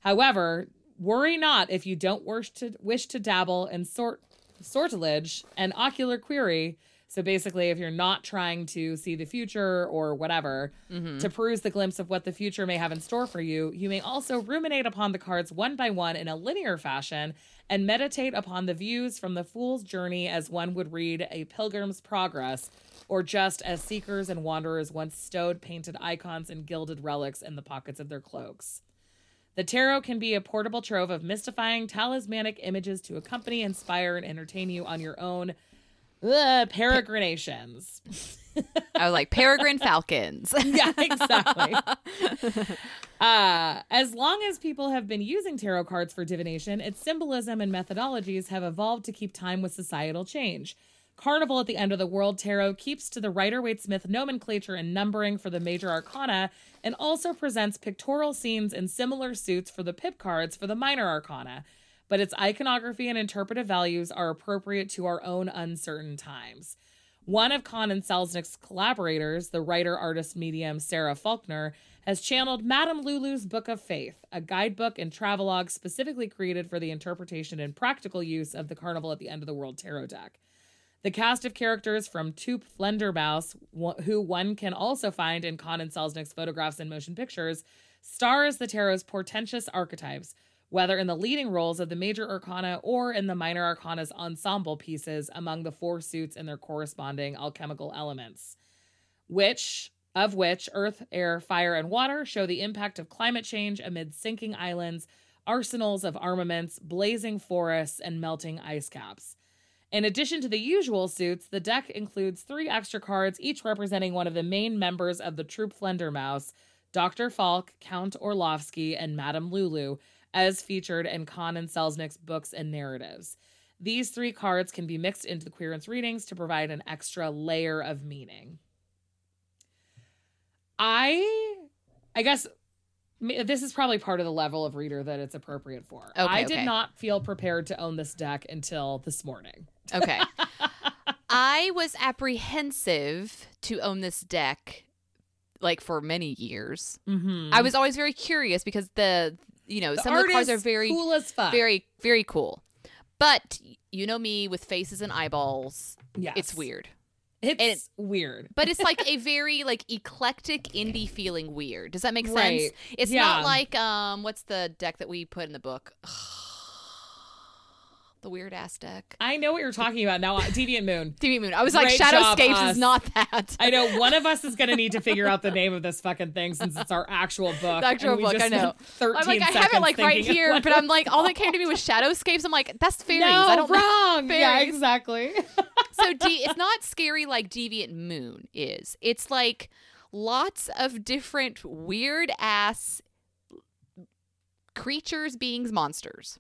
However, worry not if you don't wish to wish to dabble in sort sortilege and ocular query. So basically, if you're not trying to see the future or whatever, mm-hmm. to peruse the glimpse of what the future may have in store for you, you may also ruminate upon the cards one by one in a linear fashion and meditate upon the views from the fool's journey as one would read a pilgrim's progress, or just as seekers and wanderers once stowed painted icons and gilded relics in the pockets of their cloaks. The tarot can be a portable trove of mystifying talismanic images to accompany, inspire, and entertain you on your own uh, peregrinations. *laughs* I was like peregrine falcons. *laughs* yeah, exactly. *laughs* uh, as long as people have been using tarot cards for divination, its symbolism and methodologies have evolved to keep time with societal change. Carnival at the End of the World Tarot keeps to the Rider Waite Smith nomenclature and numbering for the major arcana and also presents pictorial scenes in similar suits for the pip cards for the minor arcana. But its iconography and interpretive values are appropriate to our own uncertain times. One of Kahn and Selznick's collaborators, the writer, artist, medium Sarah Falkner, has channeled Madame Lulu's Book of Faith, a guidebook and travelogue specifically created for the interpretation and practical use of the Carnival at the End of the World tarot deck. The cast of characters from Toop Flendermouse, who one can also find in Kahn and Selznick's photographs and motion pictures, stars the tarot's portentous archetypes, whether in the leading roles of the major arcana or in the minor arcana's ensemble pieces among the four suits and their corresponding alchemical elements, which of which earth, air, fire, and water show the impact of climate change amid sinking islands, arsenals of armaments, blazing forests, and melting ice caps. In addition to the usual suits, the deck includes three extra cards, each representing one of the main members of the Troop Flendermouse, Dr. Falk, Count Orlovsky, and Madame Lulu, as featured in Kahn and Selznick's books and narratives. These three cards can be mixed into the querents readings to provide an extra layer of meaning. I, I guess this is probably part of the level of reader that it's appropriate for. Okay, I did okay. not feel prepared to own this deck until this morning. Okay. *laughs* I was apprehensive to own this deck like for many years. Mm-hmm. I was always very curious because the you know, the some of the cars are very cool as fuck. very very cool. But you know me with faces and eyeballs, yes. it's weird. It's weird. But it's like *laughs* a very like eclectic indie feeling weird. Does that make sense? Right. It's Yeah. not like um what's the deck that we put in the book? The weird ass deck. I know what you're talking about now. *laughs* Deviant Moon. TV Moon. I was like Great Shadowscapes is not that. I know one of us is going to need to figure out the name of this fucking thing since it's our actual *laughs* book. The actual and we book, just I know. spent 13 I'm like, I have it like right here, but I'm like, all that came to me was *laughs* Shadowscapes. I'm like, that's fairies. No, I don't know. wrong. Yeah, exactly. So de- it's not scary like Deviant Moon is. It's like lots of different weird ass creatures, beings, monsters.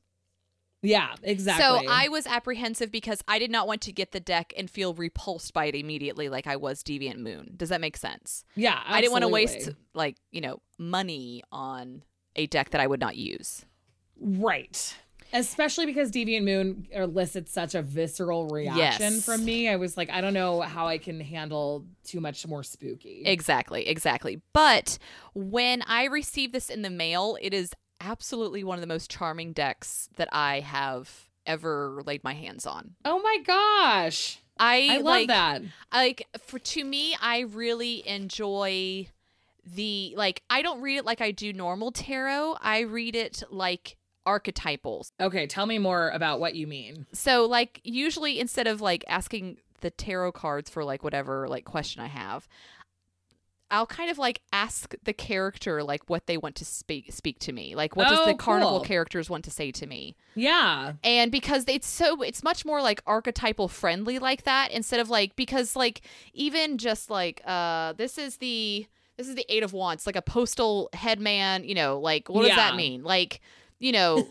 Yeah, exactly. So I was apprehensive because I did not want to get the deck and feel repulsed by it immediately like I was Deviant Moon. Does that make sense? yeah, I didn't want to waste like, you know, money on a deck that I would not use. Right. Especially because Deviant Moon elicits such a visceral reaction Yes. from me. I was like, I don't know how I can handle too much more spooky. Exactly, exactly. But when I received this in the mail, it is absolutely one of the most charming decks that I have ever laid my hands on. oh my gosh. I, I love like, that. Like for to me, I really enjoy the like. I don't read it like I do normal tarot. I read it like archetypal. Okay, tell me more about what you mean. So like usually instead of like asking the tarot cards for like whatever like question I have, I'll kind of like ask the character like what they want to speak speak to me. Like what does Oh, the carnival characters want to say to me? Yeah. And because it's so it's much more like archetypal friendly like that instead of like because like even just like uh this is the this is the 8 of wands like a postal headman, you know, like what does that mean? Like, you know,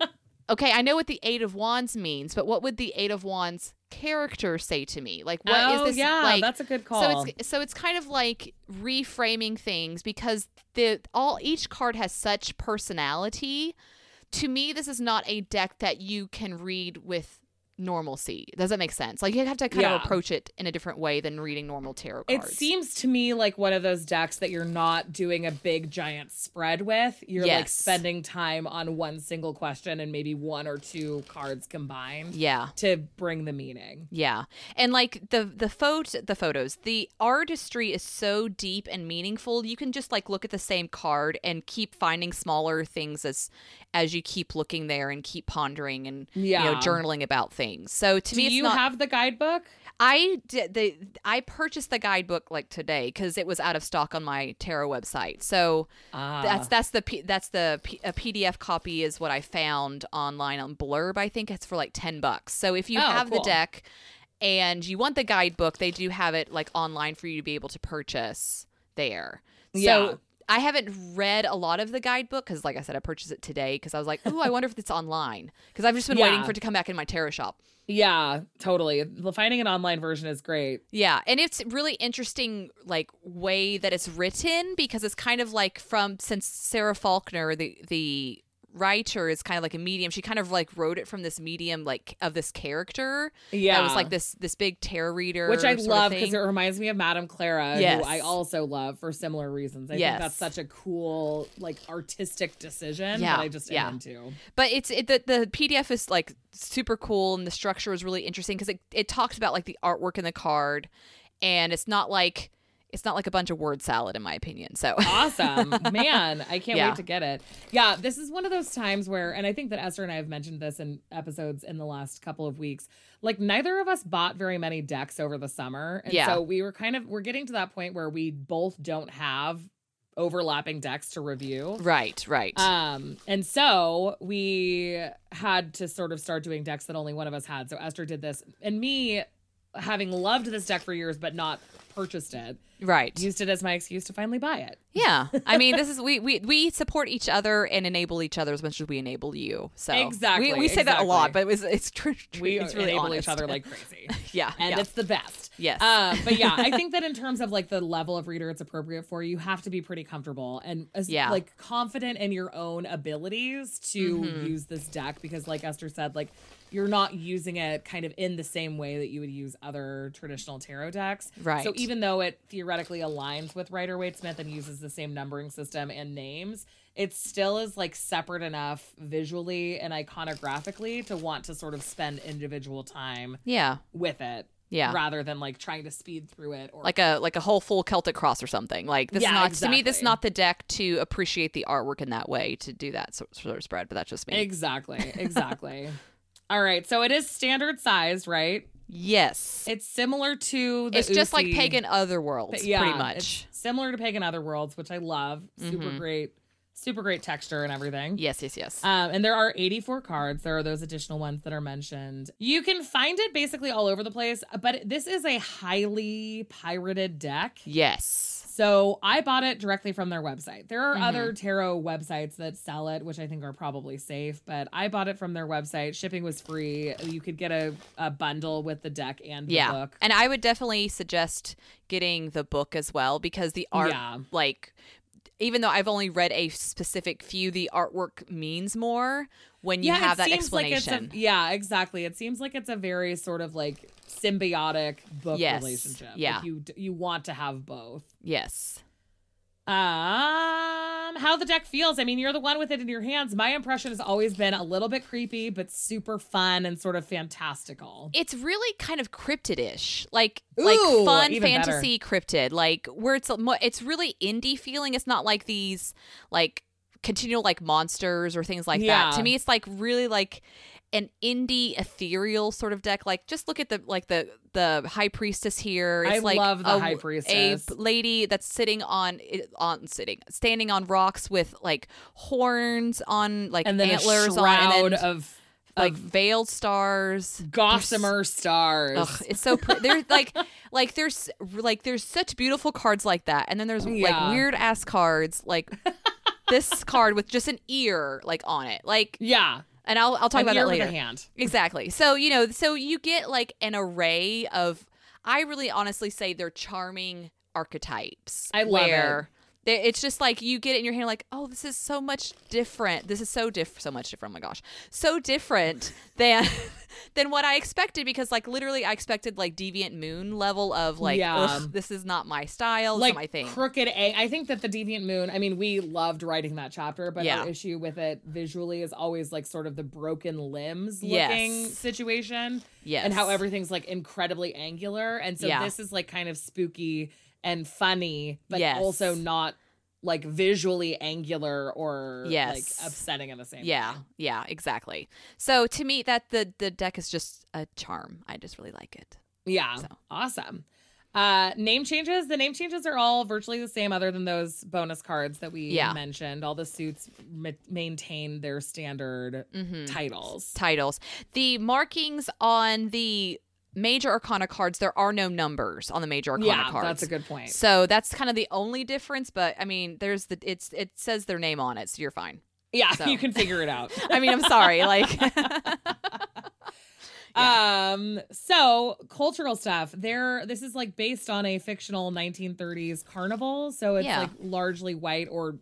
*laughs* okay, I know what the Eight of Wands means, but what would the Eight of Wands character say to me? Like, what is oh, this? yeah, like, that's a good call. so it's so it's kind of like reframing things because the all each card has such personality. To me, this is not a deck that you can read with normalcy. Does that make sense? Like you have to kind Yeah. of approach it in a different way than reading normal tarot cards. It seems to me like one of those decks that you're not doing a big giant spread with. You're like spending time on one single question and maybe one or two cards combined yeah. to bring the meaning. Yeah. And like the the photo the photos, the artistry is so deep and meaningful. You can just like look at the same card and keep finding smaller things as as you keep looking there and keep pondering and you know journaling about things. So to Do me, it's you not. have the guidebook? I did the I purchased the guidebook like today because it was out of stock on my tarot website. So Ah. that's that's the that's the a PDF copy is what I found online on Blurb. I think it's for like ten bucks. So if you Oh, have cool. the deck and you want the guidebook, they do have it like online for you to be able to purchase there. Yeah. I haven't read a lot of the guidebook because, like I said, I purchased it today because I was like, "Oh, I wonder if it's online." Because I've just been waiting for it to come back in my tarot shop. Yeah, totally. Finding an online version is great. Yeah, and it's really interesting, like way that it's written because it's kind of like from since Sarah Falkner, the the writer, is kind of like a medium. She kind of like wrote it from this medium, like of this character. Yeah. that was like this this big tarot reader, Which I love because it reminds me of Madame Clara, Yes. who I also love for similar reasons. I Yes. think that's such a cool, like, artistic decision Yeah, that I just yeah. am into. But it's it, the the PDF is like super cool and the structure is really interesting because it it talks about like the artwork in the card, and it's not like it's not like a bunch of word salad in my opinion. So Awesome. *laughs* Man, I can't Yeah. wait to get it. Yeah, this is one of those times where, and I think that Esther and I have mentioned this in episodes in the last couple of weeks. Like, neither of us bought very many decks over the summer. And Yeah. so we were kind of, we're getting to that point where we both don't have overlapping decks to review. right, right, Um, and so we had to sort of start doing decks that only one of us had. So Esther did this, and me having loved this deck for years but not purchased it, right. used it as my excuse to finally buy it. Yeah, *laughs* I mean, this is we we we support each other and enable each other as much as we enable you. So Exactly, we, we say that a lot, but it's it's true. We it's really enable honest. each other like *laughs* crazy. yeah, And yeah. it's the best. Yes. Um, but yeah, I think *laughs* that in terms of like the level of reader it's appropriate for, you have to be pretty comfortable and as, Yeah. like confident in your own abilities to Mm-hmm. use this deck because, like Esther said, like you're not using it kind of in the same way that you would use other traditional tarot decks. Right. So even though it theoretically aligns with Rider Waite Smith and uses the same numbering system and names, it still is like separate enough visually and iconographically to want to sort of spend individual time yeah, with it yeah. rather than like trying to speed through it or Like a like a whole full Celtic cross or something. Like this Yeah, is not to me. This is not the deck to appreciate the artwork in that way to do that sort of spread. But that's just me. exactly exactly *laughs* all right so it is standard size, right yes, it's similar to the it's just like pagan otherworlds, yeah pretty much. similar to pagan otherworlds which i love super Mhm. great super great texture and everything Yes, yes, yes. Um, and there are 84 cards. There are those additional ones that are mentioned. You can find it basically all over the place, but this is a highly pirated deck. yes. So I bought it directly from their website. There are Mhm. other tarot websites that sell it, which I think are probably safe, but I bought it from their website. Shipping was free. You could get a, a bundle with the deck and the yeah book. and i would definitely suggest getting the book as well because the art Yeah. like even though i've only read a specific few the artwork means more when you yeah, have it that seems like it's explanation a, yeah, exactly. It seems like it's a very sort of like symbiotic book Yes. relationship. Like, Yeah. you you want to have both. yes Um, how the deck feels. I mean, you're the one with it in your hands. My impression has always been a little bit creepy, but super fun and sort of fantastical. it's really kind of cryptid-ish like Ooh, like fun even better. fantasy cryptid like where it's it's really indie feeling it's not like these like continual like monsters or things like Yeah. that to me it's like really like an indie ethereal sort of deck like just look at the like the the high priestess here it's I like love the a, high priestess, a lady that's sitting on on sitting standing on rocks with like horns on like and then antlers a on and then of like veiled stars gossamer stars. Ugh, it's so pretty. There's like, *laughs* like there's like there's such beautiful cards like that, and then there's Yeah. like weird ass cards like this card with just an ear like on it, like, yeah, and I'll I'll talk an about that later. hand. Exactly. So you know, so you get like an array of. I really honestly say they're charming archetypes. I love it. where It's just like you get it in your hand, like, oh, this is so much different. This is so diff, so much different. Oh my gosh, so different *laughs* than *laughs* than what I expected. Because like literally, I expected like Deviant Moon level of like, Yeah. This is not my style. This like is my thing. crooked A. I think that the Deviant Moon. I mean, we loved writing that chapter, but Yeah. our issue with it visually is always like sort of the broken limbs Yes. looking situation, yes, and how everything's like incredibly angular. And so Yeah. this is like kind of spooky and funny, but Yes. also not like visually angular or Yes. like upsetting in the same Yeah, way. yeah, exactly. So to me, that the the deck is just a charm. I just really like it. Yeah. So. Awesome. Uh name changes. The name changes are all virtually the same other than those bonus cards that we Yeah. mentioned. All the suits ma- maintain their standard Mm-hmm. titles. Titles. The markings on the major arcana cards, there are no numbers on the major arcana yeah, cards. that's a good point. So that's kind of the only difference. But I mean, there's the it's it says their name on it, so you're fine. Yeah, *laughs* so. you can figure it out. *laughs* I mean, I'm sorry, like. *laughs* Um, so cultural stuff. There, this is like based on a fictional 1930s carnival. So it's Yeah. like largely white or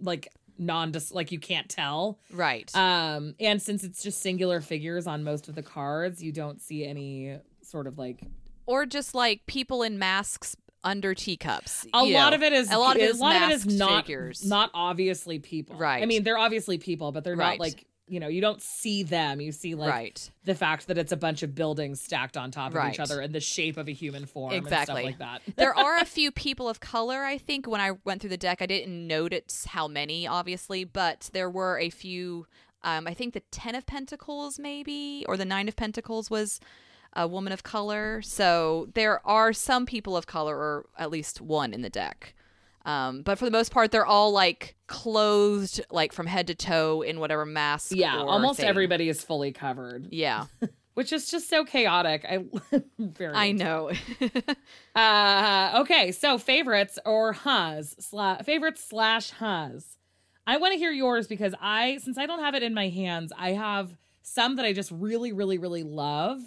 like non like you can't tell. right. Um, and since it's just singular figures on most of the cards, you don't see any sort of like or just like people in masks under teacups. a lot know. of it is a lot of it is a lot of it is not figures. not obviously people. Right. I mean, they're obviously people, but they're Right. not like you know you don't see them. You see like right. the fact that it's a bunch of buildings stacked on top of Right. each other in the shape of a human form Exactly. and stuff like that. there *laughs* are a few people of color, I think. When I went through the deck, I didn't notice how many, obviously, but there were a few. Um, I think the Ten of Pentacles, maybe, or the Nine of Pentacles was a woman of color. So there are some people of color, or at least one in the deck. Um, but for the most part, they're all like clothed, like from head to toe in whatever mask. yeah, almost thing. everybody is fully covered, Yeah, *laughs* which is just so chaotic. I *laughs* very I know. *laughs* Uh, okay, so favorites or has sla- favorites slash has. I want to hear yours because I, since I don't have it in my hands, I have some that I just really, really, really love.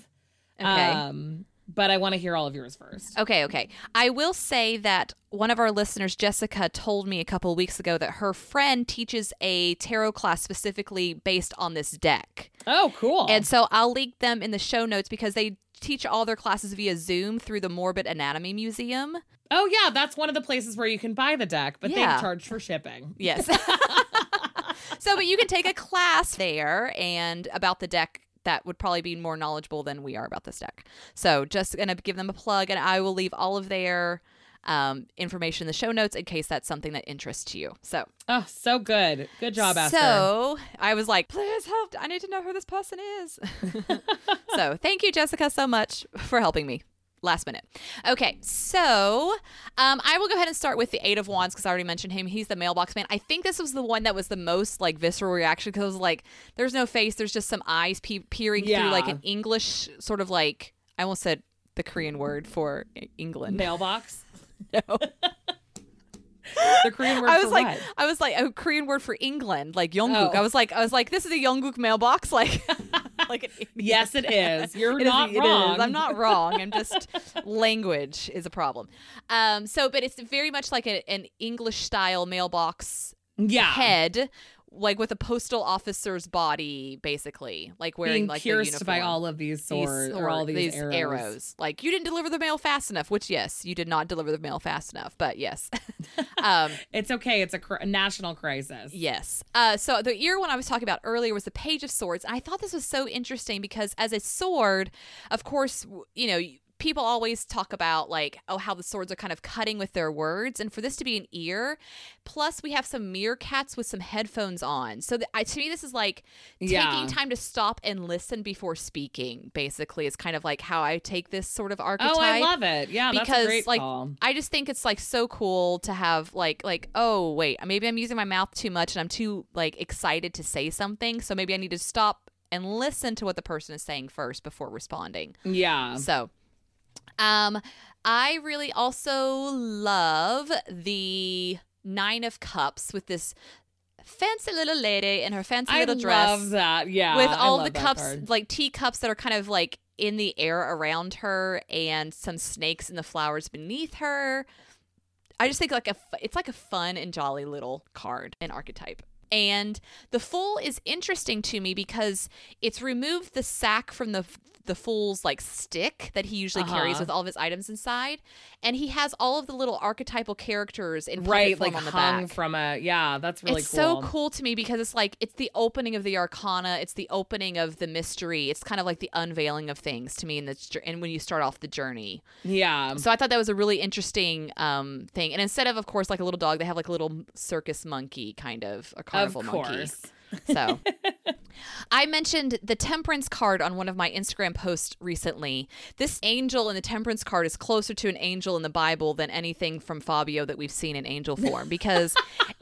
Okay. Um, but I want to hear all of yours first. Okay, okay. I will say that one of our listeners, Jessica, told me a couple of weeks ago that her friend teaches a tarot class specifically based on this deck. Oh, cool. And so I'll link them in the show notes because they teach all their classes via Zoom through the Morbid Anatomy Museum. oh, yeah, that's one of the places where you can buy the deck, but Yeah. they charge for shipping. Yes. *laughs* *laughs* so, but you can take a class there and about the deck that would probably be more knowledgeable than we are about this deck. So, just to give them a plug, and I will leave all of their um, information in the show notes in case that's something that interests you. So, Oh, so good. Good job, Esther. so I was like, please help. I need to know who this person is. *laughs* so, thank you, Jessica, so much for helping me last minute. Okay, so um, I will go ahead and start with the Eight of Wands because I already mentioned him. He's the mailbox man. I think this was the one that was the most like visceral reaction because like there's no face, there's just some eyes pe- peering Yeah. through like an English sort of like I almost said the Korean word for England. Mailbox. *laughs* No. *laughs* The Korean word I was like, what? I was like a Korean word for England, like Yongguk. Oh. I was like, I was like, this is a Yongguk mailbox, like, *laughs* *laughs* like *laughs* an Yes, it is. You're It not is. wrong. I'm not wrong. I'm just *laughs* language is a problem. Um, so, but it's very much like a, an English style mailbox Yeah. head, like with a postal officer's body, basically, like wearing Being like pierced by all of these These swords or all sword- these, arrows. Like you didn't deliver the mail fast enough, which yes, you did not deliver the mail fast enough, but yes. *laughs* *laughs* um, It's okay. It's a, cr- a national crisis. Yes. Uh, so the ear one I was talking about earlier was the Page of Swords. And I thought this was so interesting because as a sword, of course, you know, people always talk about like, oh, how the swords are kind of cutting with their words. And for this to be an ear, plus we have some meerkats with some headphones on. So th- I, to me, this is like Yeah. taking time to stop and listen before speaking, basically, is kind of like how I take this sort of archetype Oh, I love it. Yeah, that's because like call. I just think it's like so cool to have like like oh wait maybe I'm using my mouth too much and I'm too like excited to say something so maybe I need to stop and listen to what the person is saying first before responding. Yeah. So um I really also love the 9 of cups with this fancy little lady in her fancy I little dress I love that. Yeah. with all the cups card. like teacups that are kind of like in the air around her and some snakes in the flowers beneath her i just think like a it's like a fun and jolly little card and archetype And the Fool is interesting to me because it's removed the sack from the the Fool's like stick that he usually carries Uh-huh. with all of his items inside, and he has all of the little archetypal characters in right, like on the hung back. from a yeah. That's really it's cool. so cool to me because it's like it's the opening of the arcana it's the opening of the mystery it's kind of like the unveiling of things to me in this and when you start off the journey Yeah, so i thought that was a really interesting um thing and instead of of course like a little dog they have like a little circus monkey kind of a of carnival monkey course. So *laughs* I mentioned the temperance card on one of my Instagram posts recently. This angel in the temperance card is closer to an angel in the Bible than anything from Fabio that we've seen in angel form *laughs* because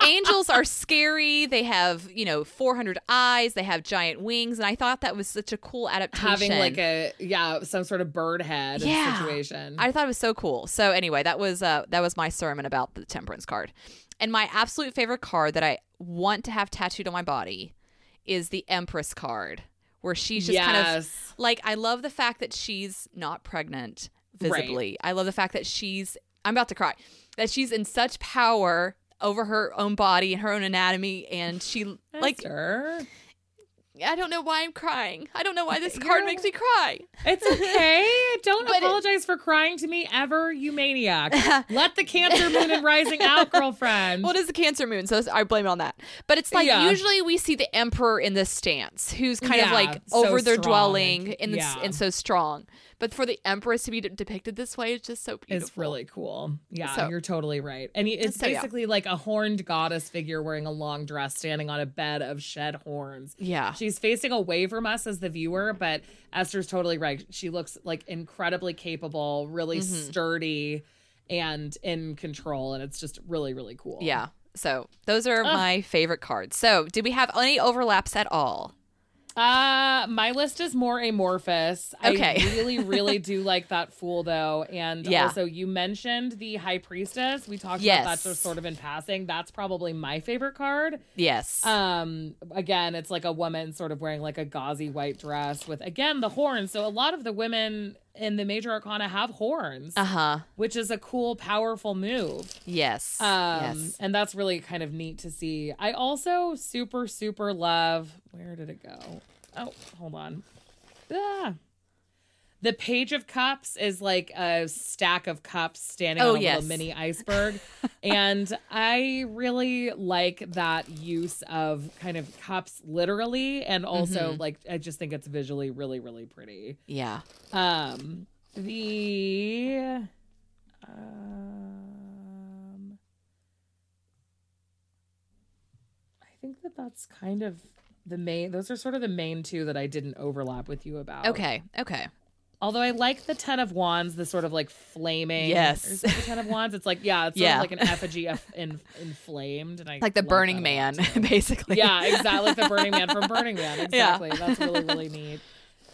angels are scary. They have, you know, 400 eyes, they have giant wings. And I thought that was such a cool adaptation. Having like a yeah, some sort of bird head Yeah. situation. I thought it was so cool. So anyway, that was uh that was my sermon about the temperance card. And my absolute favorite card that I want to have tattooed on my body is the Empress card, where she's just kind of like I love the fact that she's not pregnant Right. visibly. I love the fact that she's I'm about to cry. That she's in such power over her own body and her own anatomy and she like Esther. I don't know why I'm crying. I don't know why this card You're- makes me cry. It's okay. *laughs* Don't But it- apologize for crying to me ever, you maniac. *laughs* Let the Cancer Moon and Rising out, *laughs* girlfriend. Well, it is the Cancer Moon, so I blame it on that. But it's like Yeah. usually we see the Emperor in this stance, who's kind of Yeah, like so over their strong dwelling and- and, yeah. and so strong. But for the Empress to be de- depicted this way is just so beautiful. It's really cool. Yeah, So- you're totally right. And it's So, yeah. basically like a horned goddess figure wearing a long dress standing on a bed of shed horns. yeah. She's facing away from us as the viewer, but Esther's totally right. She looks like incredibly capable, really Mm-hmm. sturdy, and in control. And it's just really, really cool. Yeah. So those are my favorite cards. So did we have any overlaps at all? Uh, my list is more amorphous. Okay. I *laughs* really, really do like that fool though. And Yeah. also you mentioned the high priestess. We talked about that just sort of in passing. That's probably my favorite card. Yes. Um, again, it's like a woman sort of wearing like a gauzy white dress with again the horns. So a lot of the women in the major arcana have horns, uh huh. which is a cool, powerful move. Yes. Um, yes. and that's really kind of neat to see. I also super, super love. Where did it go? Oh, hold on. Ah. The Page of Cups is like a stack of cups standing Oh, on a yes. little mini *laughs* iceberg. and I really like that use of kind of cups literally. And also, Mm-hmm. like, I just think it's visually really, really pretty. Yeah. Um, the um, I think that that's kind of the main. Those are sort of the main two that I didn't overlap with you about. Okay. Okay. Although I like the Ten of Wands, the sort of like flaming. Yes. The Ten of Wands? It's like yeah, it's sort Yeah. of like an effigy of in, inflamed, and I Like the Burning that a lot, Man, *laughs* basically. Yeah, exactly. Like the Burning Man from Burning Man. *laughs* Yeah. Exactly. That's really really neat.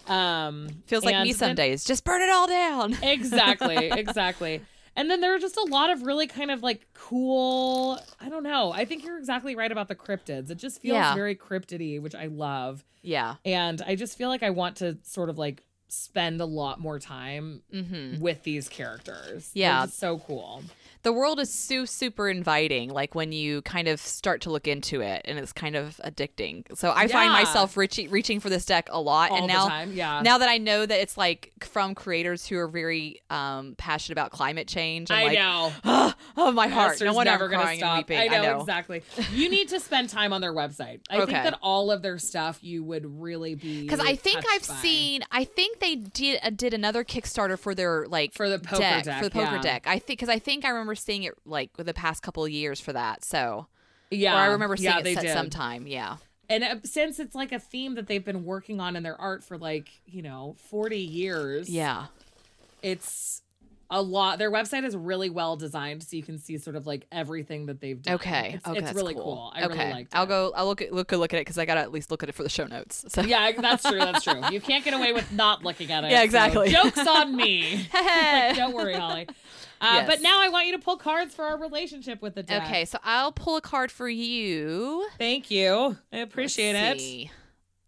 Um, Feels like me then- some days. Just burn it all down. *laughs* exactly exactly and then there are just a lot of really kind of like cool i don't know i think you're exactly right about the cryptids it just feels Yeah. very cryptidy which i love Yeah. and i just feel like i want to sort of like spend a lot more time Mm-hmm. with these characters Yeah. So cool the world is so super inviting like when you kind of start to look into it and it's kind of addicting so i find myself reaching reaching for this deck a lot all and now yeah now that i know that it's like from creators who are very um passionate about climate change i like know *gasps* oh my heart Esther's no wonder never i'm gonna stop. and weeping I know, exactly. You need to spend time on their website. I Okay. think that all of their stuff you would really be because I think I've by. seen, I think they did uh, did another Kickstarter for their like For the poker deck, for the poker yeah. deck. I think because I think I remember seeing it like the past couple of years for that. So yeah or I remember seeing yeah, it they set did. sometime. Yeah, And uh, since it's like a theme that they've been working on in their art for like, you know, 40 years, yeah, it's a lot. Their website is really well designed so you can see sort of like everything that they've done. okay, It's, okay, it's that's really cool. cool. I okay, really liked it. I'll go. I'll look at look look at it because I gotta at least look at it for the show notes. So Yeah, that's true. That's true. You can't get away with not looking at it. Yeah, so exactly. jokes on me. *laughs* *laughs* Don't worry, Holly. Uh, Yes. But now I want you to pull cards for our relationship with the deck. okay. So I'll pull a card for you. Thank you. I appreciate Let's it. see.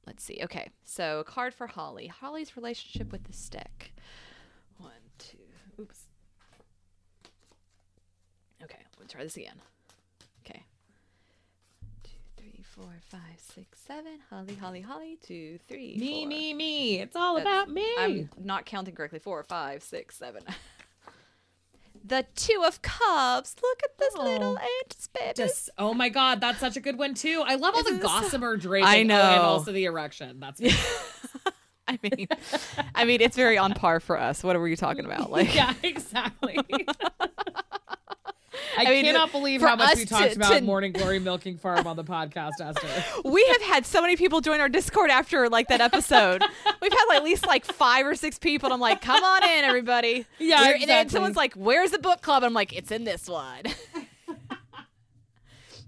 Let's see. Okay, so a card for Holly. Holly's relationship with the stick. One, two. Oops. Okay, we'll try this again. Okay. Two, three, four, five, six, seven. Holly, holly, holly. Two, three. Me, four. me, me. It's all That's- about me. I'm not counting correctly. Four, five, six, seven. *laughs* the Two of Cups. Look at this oh. little Oh. angels, baby. Just oh my god, that's such a good one too. I love all the Isn't this so- gossamer draping. I oh, and know. also the erection. That's *laughs* I mean, I mean, it's very on par for us. What were you talking about? *laughs* Like, yeah, exactly. I, mean, cannot believe how much we talked to- about to- Morning Glory Milking Farm on the podcast, Esther. *laughs* we have had so many people join our Discord after like that episode. We've had like, at least like five or six people. And I'm like, come on in, everybody. *laughs* Yeah, We're- And then someone's like, where's the book club? And I'm like, it's in this one. *laughs*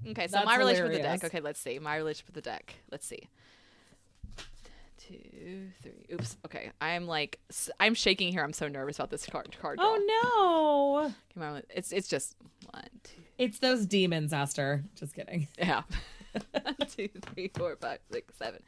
okay, so That's my relationship with the deck. Okay, let's see. My relationship with the deck. Let's see. Two, three. Oops. Okay, I'm like, I'm shaking here. I'm so nervous about this card. card oh, draw. Oh no. Come on, it's it's just one, two, It's those demons, Esther. Just kidding. *laughs* yeah. *laughs* One, two, three, four, five, six, seven.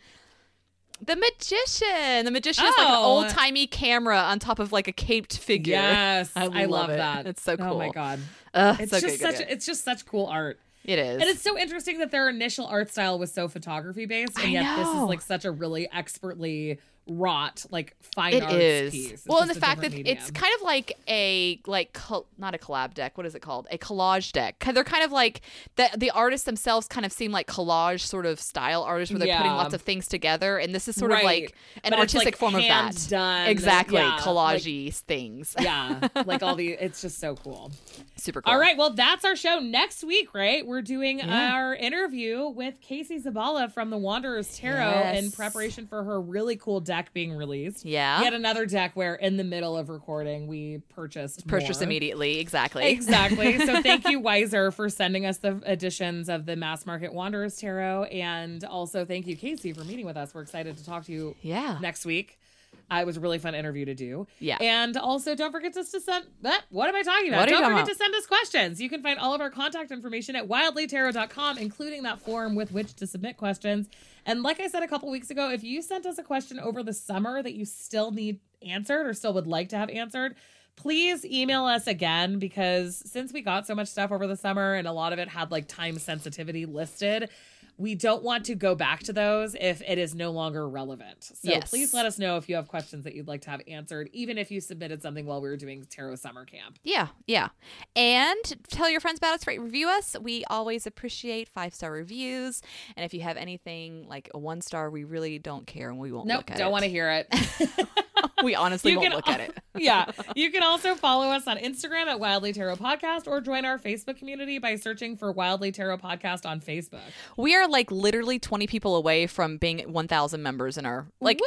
The magician. The magician is like an Oh. old timey camera on top of like a caped figure. Yes, I I, love love it. that. It's so cool. Oh my god, Ugh, it's so just good, good, such. good. It's just such cool art, It is. and it's so interesting that their initial art style was so photography based, and I yet this is like such a really expertly wrought, like fine It arts is. piece. It's well, and the fact that different it's kind of like a like col- not a collab deck. What is it called? A collage deck. They're kind of like the the artists themselves kind of seem like collage sort of style artists where they're putting lots of things together, and this is sort of like an But artistic like, form of that. done, exactly, yeah, like- collagey things. yeah, *laughs* like all the. It's just so cool. Super cool. All right, well, that's our show next week, right? We're doing Yeah. our interview with Casey Zabala from the Wanderers Tarot in preparation for her really cool deck being released. Yeah. Yet another deck where, in the middle of recording, we purchased Purchase immediately. Exactly. Exactly. *laughs* So thank you, Weiser, for sending us the editions of the Mass Market Wanderers Tarot, and also thank you, Casey, for meeting with us. We're excited to talk to you yeah. next week. Uh, it was a really fun interview to do. Yeah. And also, don't forget to, send that. What am I talking about? What are you don't forget to send us questions. You can find all of our contact information at wildlytarot.com, including that form with which to submit questions. And like I said a couple weeks ago, if you sent us a question over the summer that you still need answered or still would like to have answered, please email us again because since we got so much stuff over the summer and a lot of it had like time sensitivity listed, we don't want to go back to those if it is no longer relevant. So Yes. please let us know if you have questions that you'd like to have answered, even if you submitted something while we were doing Tarot Summer Camp. Yeah, yeah. And tell your friends about us, rate, review us. We always appreciate five star reviews. And if you have anything like a one star, we really don't care and we won't Nope, look at don't it. want to hear it. *laughs* We honestly You won't look at it. *laughs* yeah. *laughs* You can also follow us on Instagram at Wildly Tarot Podcast or join our Facebook community by searching for Wildly Tarot Podcast on Facebook. We are like literally 20 people away from being 1,000 members in our like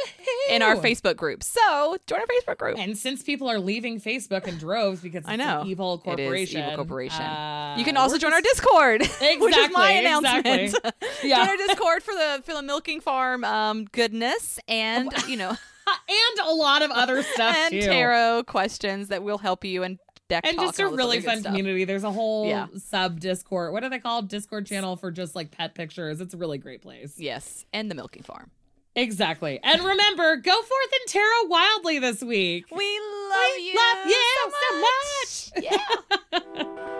in our Facebook group. So join our Facebook group. And since people are leaving Facebook in droves because it's I know. an evil corporation, evil corporation. uh, you can also join our just- Discord, *laughs* which is my Exactly, announcement. exactly. *laughs* Yeah. Join our Discord for the for the milking farm um, goodness and you know *laughs* and a lot of other stuff and too. tarot questions that will help you and deck and just a all really fun stuff. community. There's a whole Yeah. sub Discord. What are they called? Discord channel for just like pet pictures. It's a really great place. Yes, and the milking farm. Exactly. And remember, go forth and tarot wildly this week. We love We you. love you so so much. Yeah. *laughs*